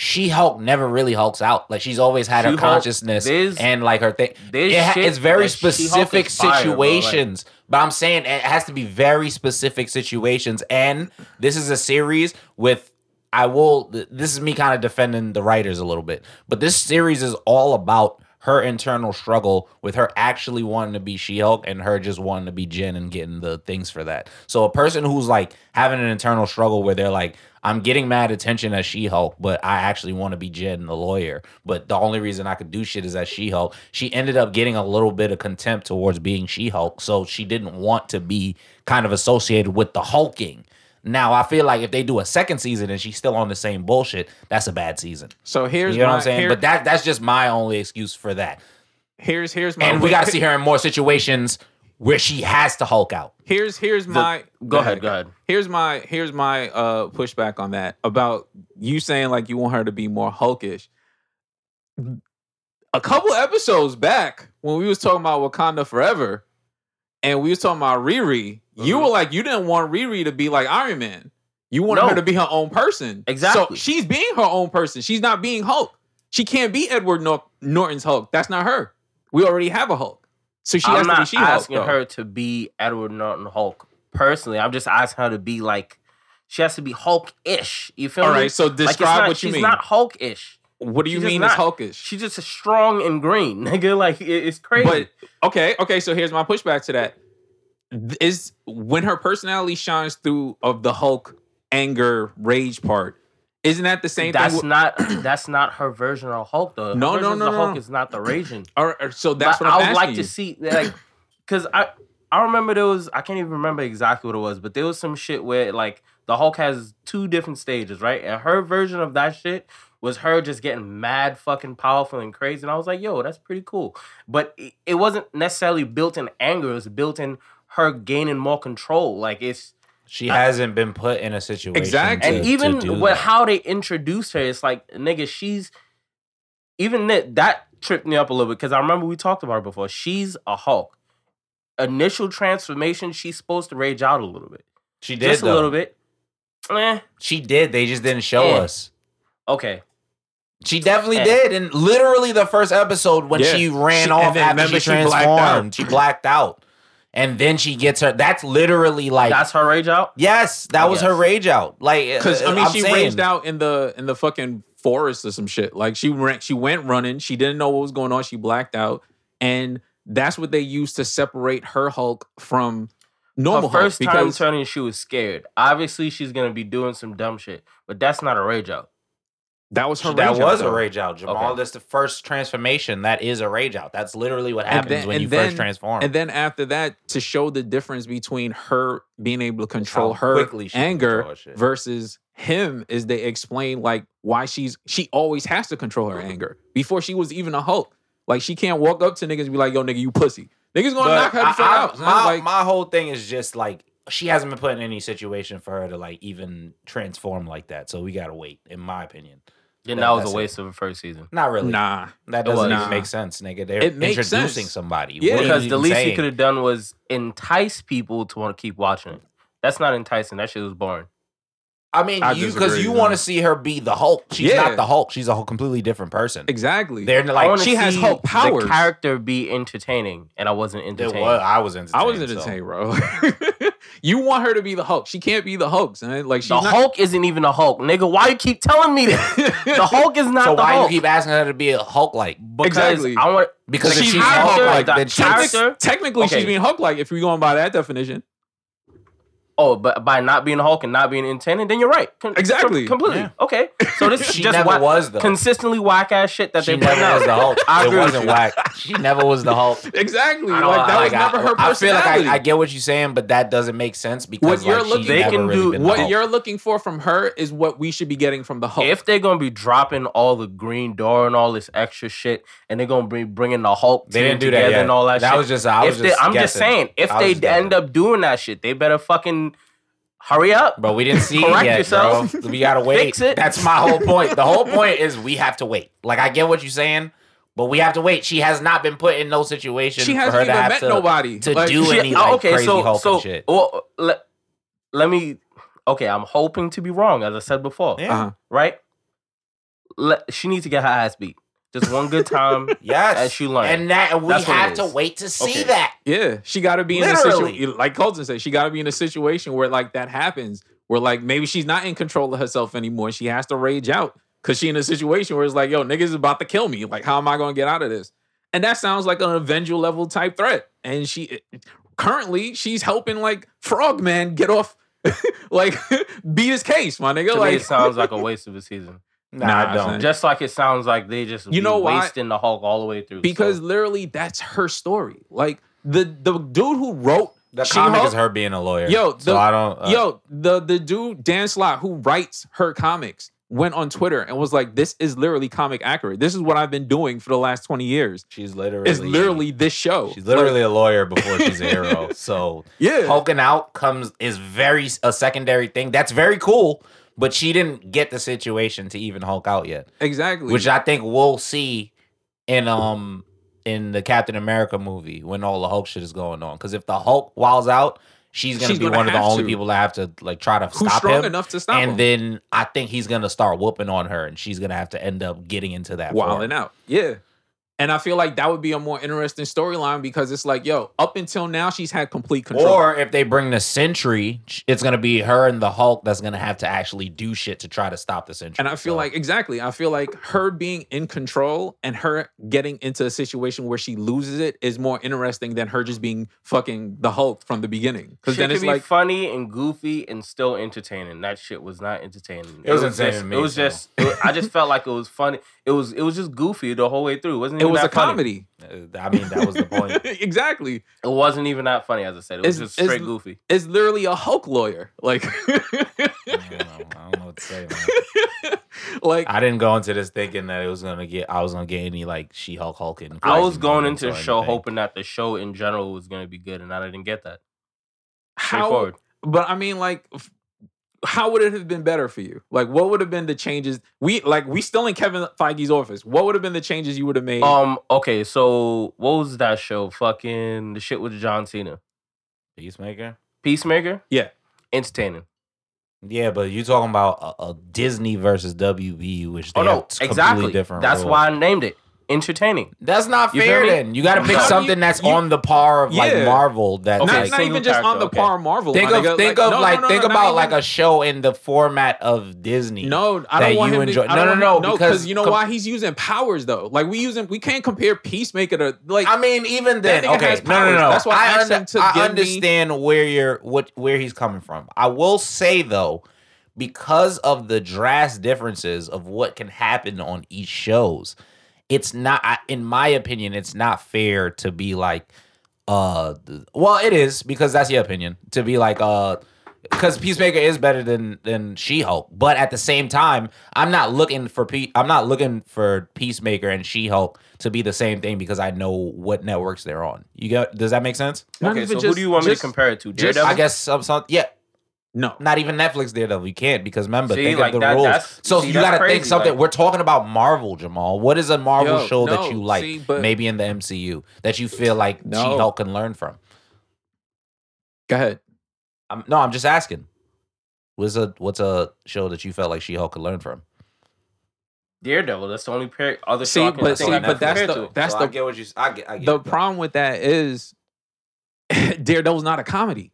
She Hulk never really hulks out. Like she's always had her She-Hulk, consciousness there's- and like her thing. there's It ha- shit it's very that She-Hulk specific fire, bro, like- situations. But I'm saying it has to be very specific situations. And this is a series with I will th- this is me kind of defending the writers a little bit. But this series is all about her internal struggle with her actually wanting to be She-Hulk and her just wanting to be Jen and getting the things for that. So a person who's like having an internal struggle where they're like, I'm getting mad attention as She-Hulk, but I actually want to be Jen, the lawyer. But the only reason I could do shit is as She-Hulk. She ended up getting a little bit of contempt towards being She-Hulk, so she didn't want to be kind of associated with the hulking. Now I feel like if they do a second season and she's still on the same bullshit, that's a bad season. So here's you know my, what I'm saying? here- but that that's just my only excuse for that. here's here's my And we got to see her in more situations where she has to Hulk out. Here's here's my go ahead, go ahead. Here's my here's my uh pushback on that about you saying like you want her to be more hulkish. A couple episodes back when we was talking about Wakanda Forever and we was talking about Riri, you Mhm. were like you didn't want Riri to be like Iron Man. You wanted No. her to be her own person. Exactly. So she's being her own person. She's not being Hulk. She can't be Edward Nor- Norton's Hulk. That's not her. We already have a Hulk. So she I'm has to be not Hulk. asking her to be Edward Norton Hulk. personally. I'm just asking her to be like, she has to be Hulk-ish. You feel All me? right, so Like, describe not- what you mean. she's not Hulk-ish. what do you she's mean is not- hulkish? She's just a strong and green, nigga. Like it- it's crazy. But okay, okay. So here's my pushback to that: is when her personality shines through of the Hulk anger rage part. Isn't that the same that's thing? with- not that's not her version of Hulk though. Her No, no, no, no, Hulk is not the raging. or, or- so that's But what I'm I would like you. to see like because I I remember there was I can't even remember exactly what it was, but there was some shit where like the Hulk has two different stages, right? And her version of that shit was her just getting mad fucking powerful and crazy. And I was like, yo, that's pretty cool. But it, it wasn't necessarily built in anger, it was built in her gaining more control. Like it's She hasn't been put in a situation. Exactly. to- and even with how they introduced her, it's like nigga, she's even that that tripped me up a little bit because I remember we talked about her before. She's a Hulk. Initial transformation, she's supposed to rage out a little bit, she did just a little bit. Eh, She did. They just didn't show Yeah. us. okay. She definitely Eh. did. And literally the first episode when Yeah. she ran She- off and then after remember she she blacked out. she blacked out. And then she gets her. That's literally like That's her rage out. yes, that I was her rage out. Like Because uh, I mean, I'm she saying, raged out in the in the fucking forest or some shit. Like she ran, she went running. She didn't know what was going on. She blacked out, and that's what they used to separate her Hulk from normal her first Hulk. time Because turning, she was scared. Obviously, she's gonna be doing some dumb shit, but that's not a rage out. That was her. that rage was out, a rage out. Jamal, Okay. that's the first transformation. That is a rage out. That's literally what happens then- when you then- first transform. And then after that, to show the difference between her being able to control her quickly she can anger control versus him, is they explain like why she's she always has to control her anger before she was even a Hulk. Like she can't walk up to niggas and be like, "Yo, nigga, you pussy." Niggas gonna But knock her I- I- out. My, like, my whole thing is just like she hasn't been put in any situation for her to like even transform like that. So we gotta wait, in my opinion. Then That- that was that's a it. waste of a first season. Not really. nah. That doesn't even Nah. make sense, nigga. They're It makes introducing sense. somebody. Yeah. What are you Because the least saying? you could have done was entice people to want to keep watching it. That's not enticing. That shit was boring. I mean, I you because you want to see her be the Hulk. She's Yeah. not the Hulk. She's a whole completely different person. Exactly. They're I like wanna she has see Hulk powers. The character be entertaining, and I wasn't It entertained. was, I was entertained. I was so. entertained, bro. you want her to be the Hulk. She can't be the Hulk, son. Like she's the not, Hulk isn't even a Hulk, nigga. Why you keep telling me that? the Hulk is not So the why Hulk. you keep asking her to be a Hulk like? because Exactly. I want Because the if she's character- Hulk like, the then she's character- Technically, she's being Hulk like if we're going by that definition. Oh, but by not being a Hulk and not being intended, then you're right. Con- Exactly. com- completely. Yeah. Okay. So this is just never whack- was though. consistently whack ass shit that she they put never was the Hulk. I it agree with wasn't whack. She never was the Hulk. Exactly. Like that know, was like, never I, her I feel like. I, I get what you're saying, but that doesn't make sense because What you're like, looking- They can really do- what you're looking for from her is what we should be getting from the Hulk. If they're gonna be dropping all the green door and all this extra shit, and they're gonna be bringing the Hulk They team didn't do that together yet. and all that, That shit. was just- I was if they, just I'm just saying, if they end up doing that shit, they better fucking hurry up. But we didn't see it yet, yourself. bro. We gotta wait. Fix it. That's my whole point. The whole point is we have to wait. Like I get what you're saying, but we have to wait. She has not been put in no situation she hasn't her to even have met to, nobody to Like, do she- any oh, like okay, crazy so Hulk so and shit. well, let, let me. Okay, I'm hoping to be wrong, as I said before. Yeah. Uh-huh. Right? Let, she needs to get her ass beat. Just one good time. Yes, as she learned. and that we That's have to wait to see Okay. that. Yeah, she got to be in a situation like Colton said. She got to be in a situation where like that happens, where like maybe she's not in control of herself anymore. She has to rage out because she in a situation where it's like, yo, niggas is about to kill me. Like, how am I gonna get out of this? And that sounds like an Avenger level type threat. And she currently she's helping like Frogman get off, like beat his case, my nigga. to like me, it sounds like a waste of a season. Nah, Nah, I don't. son. Just like it sounds like they just You be know why? wasting the Hulk all the way through. because So, literally that's her story. Like the the dude who wrote The She-Hulk- comic is her being a lawyer. Yo, so I don't. Uh, Yo, the the dude Dan Slott who writes her comics went on Twitter and was like, "This is literally comic accurate. This is what I've been doing for the last twenty years. she's literally. It's literally this show. She's literally a lawyer before she's a hero. So yeah, hulking out comes is very a secondary thing. That's very cool, but she didn't get the situation to even hulk out yet, exactly. which I think we'll see in um in the Captain America movie when all the Hulk shit is going on. Because if the Hulk walls out, she's gonna She's be gonna one of the only to. people that have to like try to Who's stop strong him. enough to stop him. and him? then I think he's gonna start whooping on her, and she's gonna have to end up getting into that. form. wilding out. Yeah, And I feel like that would be a more interesting storyline because it's like, yo, up until now, she's had complete control. Or if they bring the Sentry, it's gonna be her and the Hulk that's gonna have to actually do shit to try to stop the Sentry. and I feel So, like exactly, I feel like her being in control and her getting into a situation where she loses it is more interesting than her just being fucking the Hulk from the beginning. Because then could it's be like, funny and goofy and still entertaining. That shit was not entertaining. It was entertaining Just, to me, it was so. just. it- I just felt like it was funny. It was. It was just goofy the whole way through. It wasn't. it Even was a funny. comedy. uh, I mean, that was the point. exactly. It wasn't even that funny. As I said, it was It's- just straight it's- goofy. It's literally a Hulk lawyer. Like, I don't, know. I don't know what to say, man. like I didn't go into this thinking that it was gonna get. I was gonna get any like She Hulk Hulking. I was going into the show anything. hoping that the show in general was going to be good, and I didn't get that. how But I mean, like, f- how would it have been better for you? Like, what would have been the changes? We like we still in Kevin Feige's office. What would have been the changes you would have made? Um. Okay. So what was that show? Fucking the shit with John Cena. Peacemaker. Peacemaker. Yeah. Entertaining. Yeah, but you talking about a, a Disney versus WB, which Oh no, have completely exactly. different. That's rules. why I named it entertaining. That's not You fair. feel me? Then you got to pick How do you- something that's you- on the par of like Yeah. Marvel. That's Okay, not, like, not single even just on character, the okay. par Marvel. think my of nigga. think Like, of no, no, like no, think no, not about like even- a show in the format of Disney. No, I that don't want you him to. enjoy- I No, don't no, want no, him- no, because you know com- why he's using powers though. Like we using, we can't compare Peacemaker to like. I mean, even That then, nigga okay, has no, no, powers. no. That's why I I, asked under- him to I give me- understand where you're what where he's coming from. I will say though, because of the drastic differences of what can happen on each shows, it's not. I- In my opinion, it's not fair to be like, uh, th- well, it is because that's your opinion to be like, uh. Because Peacemaker is better than than She Hulk, but at the same time, I'm not looking for Pe- I'm not looking for Peacemaker and She Hulk to be the same thing because I know what networks they're on. You got? Does that make sense? not okay. even So who do you want me to compare it to? just- Daredevil. I guess some, some yeah, No, not even Netflix Daredevil. You can't because remember, See, think like of the that- rules. So see, you got to think something. like- We're talking about Marvel, Jamal. What is a Marvel Yo, show no, that you like, see, but- maybe in the MCU that you feel like No. She Hulk can learn from? go ahead. I'm, no, I'm just asking. What's a what's a show that you felt like She Hulk could learn from? Daredevil. That's the only pair, other See, show I can but see, of but that's the to. that's So the I get what you. I get. I get the problem with that is Daredevil's not a comedy.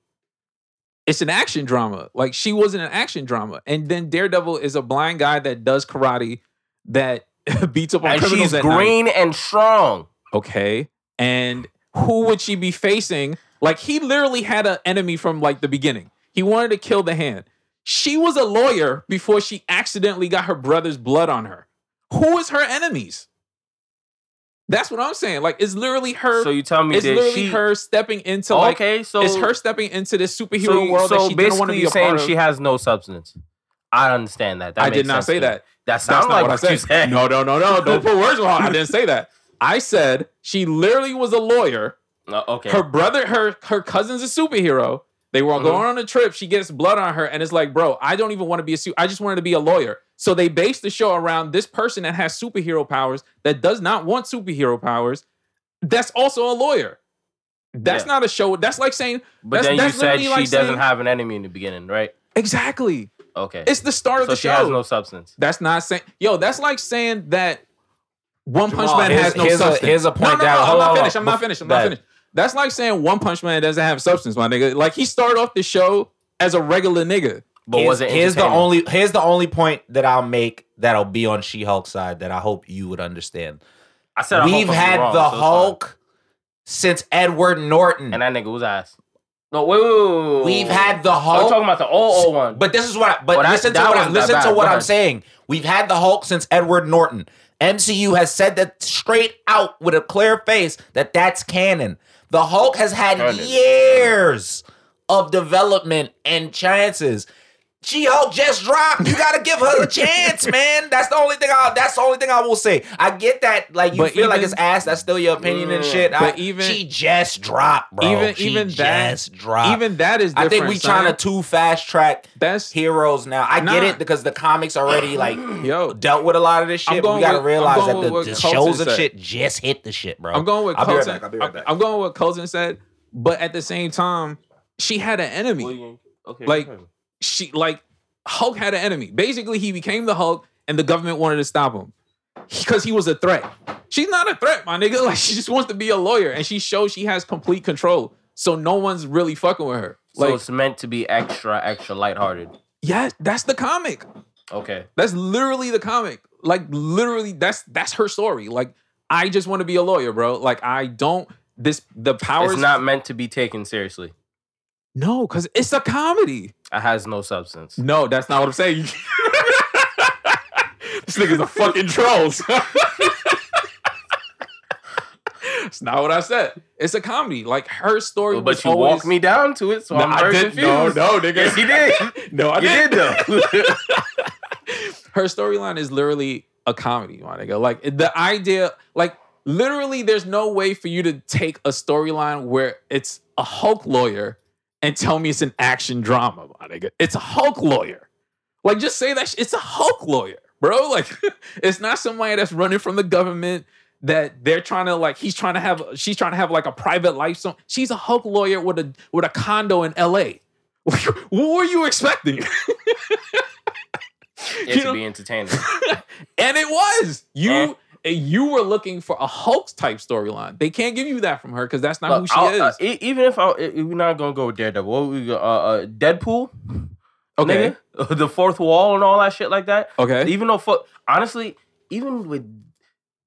It's an action drama. Like she wasn't an action drama, and then Daredevil is a blind guy that does karate that beats up on and criminals she's at night. green and strong. Okay, and who would she be facing? Like he literally had an enemy from like the beginning. He wanted to kill the hand. She was a lawyer before she accidentally got her brother's blood on her. Who is her enemies? That's what I'm saying. Like it's literally her. So you tell me it's literally she. her stepping into like okay, so it's her stepping into this superhero So, world so that she didn't want to basically be a saying part of. she has no substance. I understand that. that I did not say that. That That's sounds not like what I said. said. No, no, no, no. Don't put words wrong. I didn't say that. I said she literally was a lawyer. No, okay. Her brother, her her cousin's a superhero. They were Mhm. going on a trip. She gets blood on her, and it's like, bro, I don't even want to be a suit. I just wanted to be a lawyer. So they based the show around this person that has superhero powers that does not want superhero powers. That's also a lawyer. That's Yeah. not a show. That's like saying but that's- then you that's said she like doesn't saying- have an enemy in the beginning, right? exactly. Okay. It's the start of so the she show. has no substance. That's not saying, yo, that's like saying that One Punch Man has no here's a- substance. here's a No, point no, no, down- I'm hold not finished. I'm not finished. I'm Go not finished. That's like saying One Punch Man doesn't have substance, my nigga. Like he started off the show as a regular nigga. But here's, was it here's the only here's the only point that I'll make that'll be on She Hulk side that I hope you would understand. I said We've I'm had wrong, the so it's fine. Hulk since Edward Norton. and that nigga was ass. No, wait, wait, wait, wait, wait. We've had the Oh, Hulk. you talking about the old old one? But this is what. I, but that- listen to that what, I, wasn't that listen to bad. what Go I'm saying. We've had the Hulk since Edward Norton. MCU has said that straight out with a clear face that that's canon. The Hulk has had years of development and chances. She Hulk just dropped. You gotta give her a chance, man. That's the only thing. I. That's the only thing I will say. I get that. Like you But feel like it's ass. That's still your opinion and Yeah. shit. I- But even- she just dropped, bro. even She even that dropped. even that is I think we trying to too fast track That's heroes now. I get it because the comics already like yo. dealt with a lot of this shit. But going we gotta with- realize going that the, the shows and shit just hit the shit, bro. I'm going with I'll be right Colton. back, I'll be right I'm- back. I'm going with Colton said, but at the same time, she had an enemy. Okay, Like- okay. She like Hulk had an enemy. Basically, he became the Hulk, and the government wanted to stop him. because he was a threat. She's not a threat, my nigga. Like she just wants to be a lawyer, and she shows she has complete control. So no one's really fucking with her. So it's meant to be extra, extra lighthearted. yeah, that's the comic. Okay. That's literally the comic. Like literally, that's that's her story. Like I just want to be a lawyer, bro. Like I don't. This the powers. It's not meant to be taken seriously. No, because it's a comedy. It has no substance. No, that's not what I'm saying. this nigga's a fucking troll. It's not what I said. It's a comedy. Like her story But was you always. walked me down to it, so No, I'm I very didn't. No, no, nigga. Yes, you did. no, I You did didn't. though. her storyline is literally a comedy, my nigga. Like the idea, like literally, there's no way for you to take a storyline where it's a Hulk lawyer and tell me it's an action drama, my nigga. It's a Hulk lawyer. Like, just say that sh- it's a Hulk lawyer, bro. Like, it's not somebody that's running from the government that they're trying to like. He's trying to have. She's trying to have like a private life. So she's a Hulk lawyer with a with a condo in L.A. what were you expecting? It You should know- be entertaining. and it was you. You were looking for a Hulk type storyline. They can't give you that from her because that's not who she I'll- is. uh, even if I, if we're not gonna go with Daredevil, what we go? Uh, uh, Deadpool, okay, nigga, the fourth wall and all that shit like that. okay. Even though, for, honestly, even with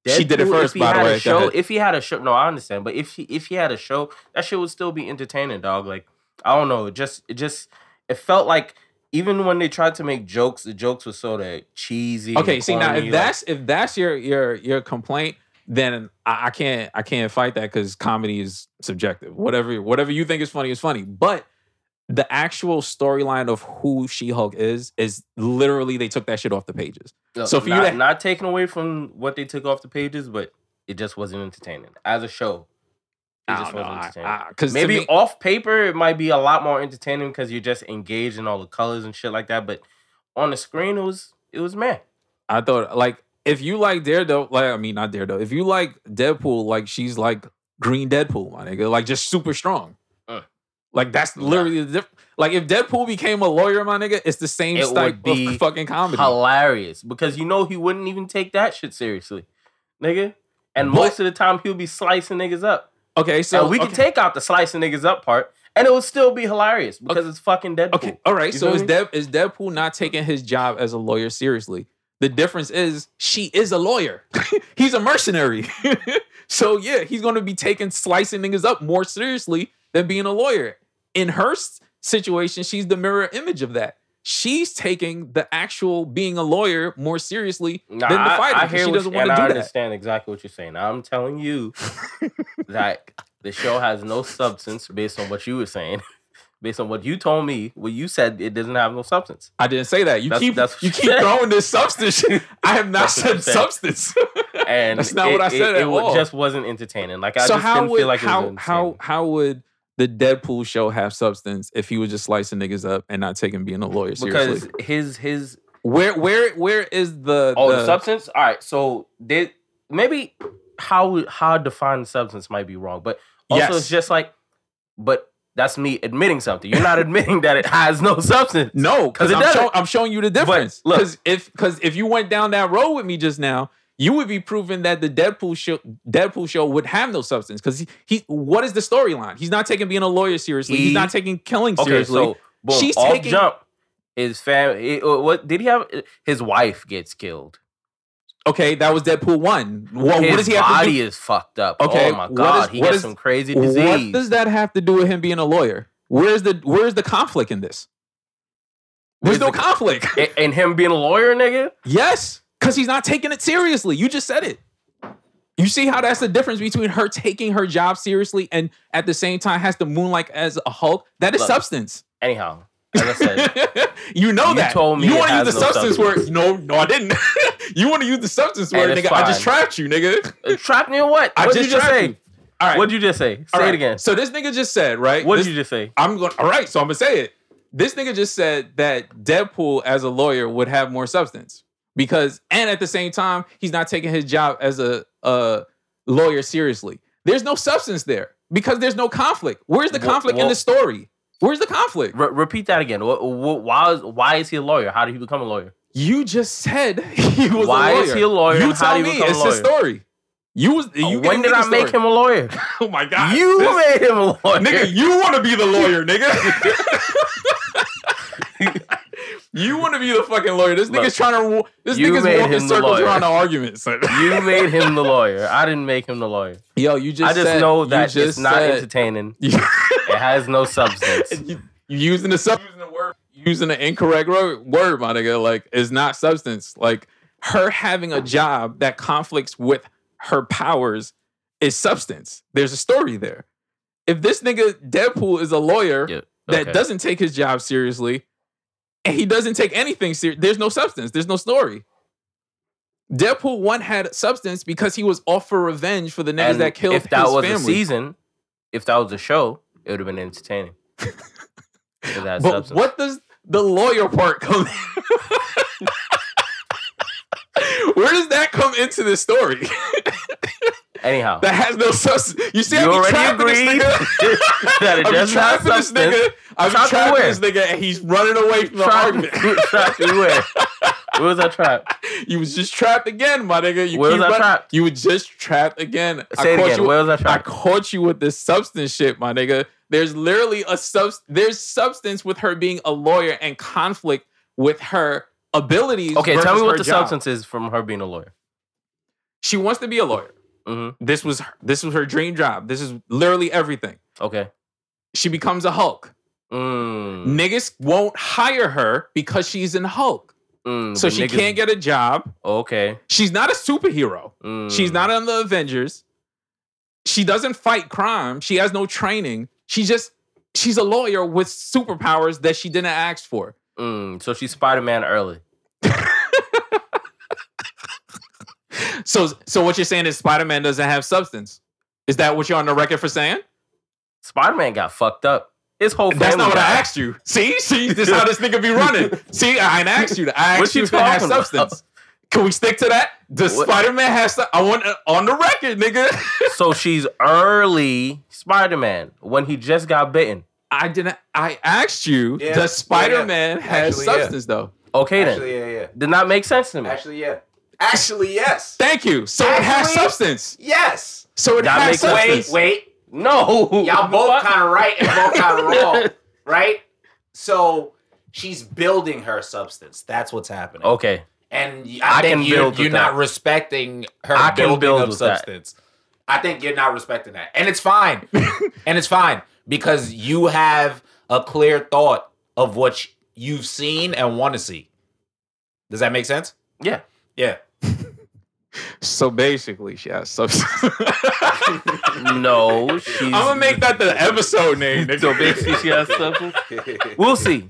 She did it first, if he by the had way. A show, if he had a show, no, I understand, but if he if he had a show, that shit would still be entertaining, dog. Like I don't know, it just it just it felt like even when they tried to make jokes, the jokes were sort of cheesy. Okay, see now if like- that's if that's your your your complaint, then I, I can't I can't fight that because comedy is subjective. Whatever whatever you think is funny is funny. But the actual storyline of who She Hulk is is literally they took that shit off the pages. Look, So for you not, to- not taken away from what they took off the pages, but it just wasn't entertaining as a show. It I just don't wasn't I- 'cause Maybe me- off paper it might be a lot more entertaining because you're just engaged in all the colors and shit like that. But on the screen, it was it was man. I thought like if you like Daredevil, like I mean not Daredevil, if you like Deadpool, like she's like Green Deadpool, my nigga, like just super strong. Uh. Like that's literally the diff- like if Deadpool became a lawyer, my nigga, it's the same It type of fucking comedy. Hilarious because you know he wouldn't even take that shit seriously, nigga. And But- most of the time he'll be slicing niggas up. Okay, So so we okay. can take out the slicing niggas up part, and it would still be hilarious because it's fucking Deadpool. Okay, all right. You So is me? Dev is Deadpool not taking his job as a lawyer seriously? The difference is she is a lawyer. he's a mercenary. so yeah, he's gonna be taking slicing niggas up more seriously than being a lawyer. In her situation, she's the mirror image of that. She's taking the actual being a lawyer more seriously Nah, than the fight. I-. I, hear she doesn't want to do I that. understand exactly what you're saying. I'm telling you that the show has no substance based on what you were saying. Based on what you told me, what you said, it doesn't have no substance. I didn't say that. You That's- keep that's you keep said. throwing this substance. I have not said substance. And That's not it- what I said It, at wa- all. just wasn't entertaining. Like I so just didn't would feel like how it was how how would the Deadpool show have substance if he was just slicing niggas up and not taking being a lawyer seriously? because his his where where where is the oh the, substance. All right, so did maybe how how I define substance might be wrong, but also Yes. it's just like, but that's me admitting something. You're not admitting that it has no substance. No, because I'm, show, I'm showing you the difference. look- Because if because if you went down that road with me just now, you would be proving that the Deadpool show Deadpool show would have no substance. Because he, he what is the storyline? He's not taking being a lawyer seriously. He's not taking killing Okay, seriously. so boom, She's off taking- jump. His family. Eh, uh, what did he have? Eh, his wife gets killed. okay, that was Deadpool one. What, his what does he have to body do? is fucked up. Okay, Oh my god, is- he gets is- some crazy disease. What does that have to do with him being a lawyer? Where's the where's the conflict in this? There's Where's no the- conflict. and him being a lawyer, nigga. yes, because he's not taking it seriously. You just said it. You see how that's the difference between her taking her job seriously and at the same time has to moonlight as a Hulk. That is Look, substance. Anyhow, as I said, you know You that. told me you want to use the no substance word. No, no, I didn't. you want to use the substance word, nigga. I just trapped you, nigga. Uh, trapped trap me or what? I What did just you just say? you. All right. What did you just say? Say all it again. So this nigga just said, right? What did you just say? I'm going. All right, so I'm gonna say it. This nigga just said that Deadpool as a lawyer would have more substance because, and at the same time, he's not taking his job as a, a lawyer seriously. There's no substance there because there's no conflict. Where's the Well- conflict in well- the story? Where's the conflict? Re- repeat that again. What, what, why, is, why is he a lawyer? How did he become a lawyer? You just said he was Why a lawyer. Why is he a lawyer You tell me. It's his story. You was you when did I make him a lawyer? Oh my god! You This- made him a lawyer. nigga, you want to be the lawyer, nigga. you want to be the fucking lawyer. This Look, nigga's trying to. This nigga's walking circles around the argument. Son. You made him the lawyer. I didn't make him the lawyer. Yo, you just. I just said- know you that it's just not said- entertaining. you, It has no substance. you using the sub, using the word, using the incorrect word, word, my nigga. Like, is not substance. Like her having a job that conflicts with her powers is substance. There's a story there. If this nigga Deadpool is a lawyer Yeah, that doesn't take his job seriously, and he doesn't take anything serious, there's no substance. There's no story. Deadpool one had substance because he was off for revenge for the niggas And that killed if that his was family. a season, if that was a show, it would have been entertaining. But substance. what does the lawyer part come? Where does that come into the story? Anyhow, that has no substance. You see, You I already agreed nigga. that it I doesn't have substance. nigga. I be Trapped this nigga, and he's running away from the Trap, argument. trap you where? Where was that trap? You was just trapped again, my nigga. You Where was I running- trapped? You were just trapped again. I Say it caught again. You, Where was I I caught you with this substance shit, my nigga. There's literally a subs. There's substance with her being a lawyer and conflict with her abilities. Okay, tell me what the job. substance is from her being a lawyer. She wants to be a lawyer. Hmm This was her, this was her dream job. This is literally everything. Okay. She becomes a Hulk. Mm, Niggas won't hire her because she's in Hulk. mm, So she niggas- can't get a job. Okay. She's not a superhero. Mm. She's not on the Avengers. She doesn't fight crime. She has no training. She just she's a lawyer with superpowers that she didn't ask for. Mm, so she's Spider Man early. So so what you're saying is Spider-Man doesn't have substance. Is that what you're on the record for saying? Spider Man got fucked up. His whole family. That's not what I asked you. See, see, this is how this nigga be running. See, I ain't asked you. that. I What asked you you if it about? substance. Can we stick to that? Does What- Spider-Man have? Su- I want it on the record, nigga. So she's early Spider Man when he just got bitten. I didn't. I asked you. Yeah, does Spider-Man yeah, yeah. has Actually, yeah. substance though? Okay then. Yeah, yeah. Did not make sense to me. Actually, yeah. Actually, yes. Thank you. So it has substance. Yes. So it That has makes sense. substance. Wait, wait. no. Y'all both kind of right and both kind of wrong, right? So she's building her substance. That's what's happening. Okay. And y- I, I think can you're, build you're not that. respecting her I can building build of with that. substance. I think you're not respecting that. And it's fine. and it's fine because you have a clear thought of what you've seen and want to see. Does that make sense? Yeah. Yeah. So basically, she has substance. No. She's, I'm gonna make that the episode name. nigga. So basically, she has substance. We'll see.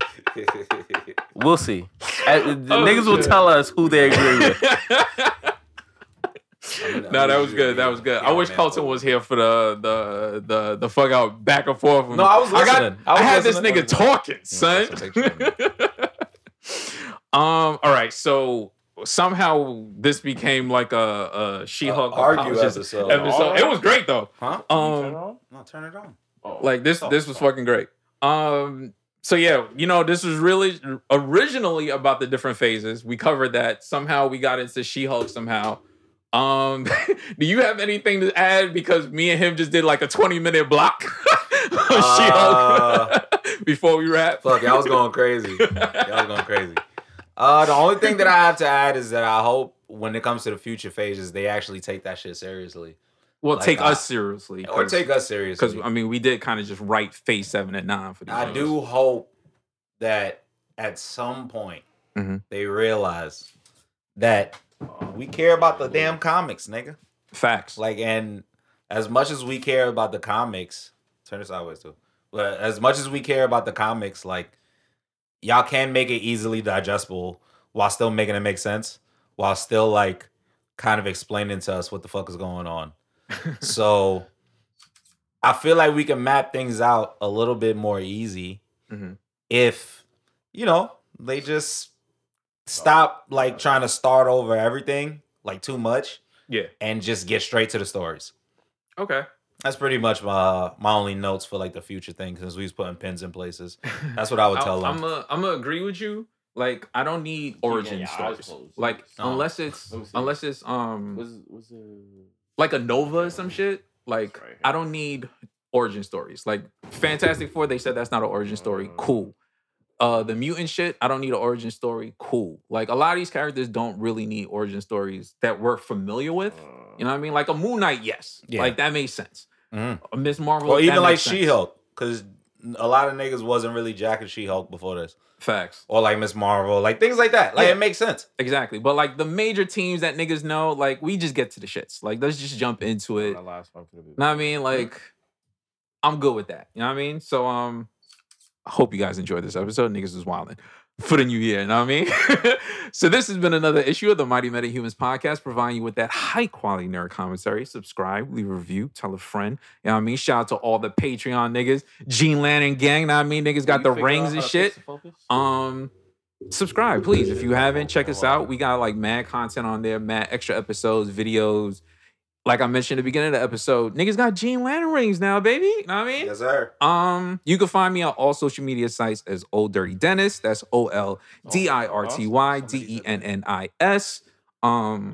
We'll see. The Oh, niggas will tell us who they agree with. no, that was good. That was good. I wish Colton was here for the the the the fuck out back and forth. with No. I was got, listening. I was had listening. this nigga talking, son. that's a picture um. All right. So somehow this became like a, a She-Hulk A argue apologist episode. episode. It was great though. Huh? Um. No, turn it on. Like this, this was fucking great. Um, so yeah, you know, this was really originally about the different phases. We covered that. Somehow we got into She-Hulk somehow. Um, do you have anything to add? Because me and him just did like a 20 minute block on She-Hulk before we wrap. Fuck, y'all was going crazy. Y'all was going crazy. Uh, the only thing that I have to add is that I hope when it comes to the future phases, they actually take that shit seriously. Well, Like, take I- us seriously. Or take us seriously. because I mean we did kind of just write phase seven and nine for these. I niggas. do hope that at some point Mhm. they realize that we care about the damn comics, nigga. facts. Like, and as much as we care about the comics, turn it sideways too. But as much as we care about the comics, like y'all can make it easily digestible while still making it make sense, while still like kind of explaining to us what the fuck is going on. so I feel like we can map things out a little bit more easy Mhm. if you know they just stop like trying to start over everything like too much Yeah. and just get straight to the stories. Okay. That's pretty much my my only notes for like the future thing since we was putting pins in places. That's what I would tell I'm them. gonna I'm gonna agree with you Like I don't need origin get your eyes stories. closed. Like Oh. unless it's Let me see. unless it's um Was was it? like a Nova or some shit. Like Right. I don't need origin stories. Like Fantastic Four, they said that's not an origin story. Mm. Cool. Uh, the mutant shit, I don't need an origin story. Cool. Like a lot of these characters don't really need origin stories that we're familiar with. You know what I mean? Like a Moon Knight, yes. Yeah. Like that makes sense. Mhm. Miss Marvel, Or even like. She Hulk, because a lot of niggas wasn't really jacking She Hulk before this, Facts. or like Miss Marvel, like things like that. Like Yeah. it makes sense. Exactly. But like the major teams that niggas know, like we just get to the shits. Like let's just jump into it. The last one could have been. Know what I mean? Like, I'm good with that. You know what I mean? So um I hope you guys enjoyed this episode. Niggas is wilding for the new year. You know what I mean? so this has been another issue of the Mighty Metahumans podcast, providing you with that high quality nerd commentary. Subscribe, leave a review, tell a friend. You know what I mean? Shout out to all the Patreon niggas, Green Lantern gang. You Know what I mean? Niggas got the rings and shit. Um, subscribe, please. If you haven't, check us out. We got like mad content on there, mad extra episodes, videos. Like I mentioned at the beginning of the episode, niggas got Green Lantern rings now, baby. You know what I mean? Yes, sir. Um, you can find me on all social media sites as Old Dirty Dennis. That's O L D I R T Y D E N N I S. Um,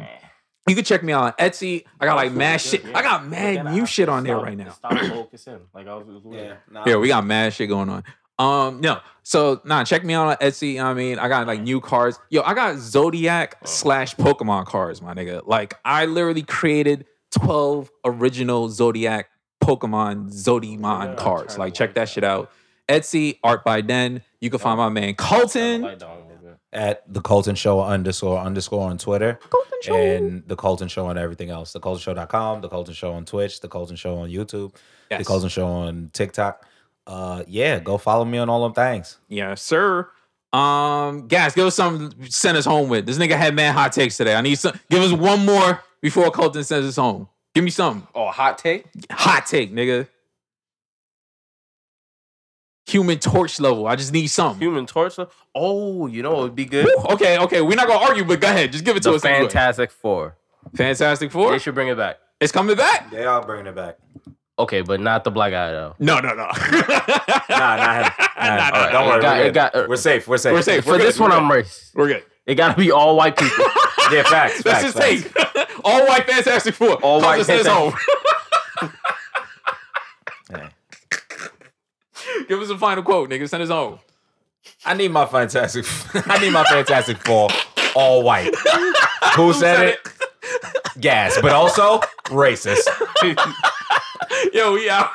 you can check me out on Etsy. I got like mad shit. I got mad new shit on there right now. Stop focusing. Like I was, it was weird. nah. Yeah, we got mad shit going on. Um, no, so nah, check me out on Etsy. you know what I mean, I got like new cards. Yo, I got Zodiac slash Pokemon cards, my nigga. Like, I literally created 12 original Zodiac Pokemon Zodimon cards. Like, check that shit out. Etsy, Art by Den. You can find my man Turn Colton. light down a little bit. At the Colton Show underscore underscore on Twitter. Colton Show. And the Colton Show on everything else. The ColtonShow.com, the Colton Show on Twitch, the Colton Show on YouTube, the Yes. Colton Show on TikTok. Uh yeah, go follow me on all them things. Yeah, sir. Um, guys, give us something to send us home with. This nigga had mad hot takes today. I need some. Give us one more before Colton sends us home. Give me something. Oh, hot take. Hot take, nigga. Human torch level. I just need something. Human torso. Oh, you know it would be good. Woo, Okay, okay. We're not gonna argue, but go ahead. Just give it to The us. anyway. Fantastic Four. Fantastic Four. They should bring it back. It's coming back. They are bringing it back. Okay, but not the black guy though. No, no, no. Nah, not him. Nah, Nah, nah, don't worry. It got- we're, it got- uh, we're safe. We're safe. We're safe. For We're this good, one, we're I'm race. We're good. It gotta be all white people. Yeah, facts. That's facts, his facts. take. All white Fantastic Four. All Colton white says Fantastic- home. Give us a final quote, nigga. Send us home. I need my fantastic. I need my fantastic four all white. Who said it? Gas, but also racist. Yo, we out.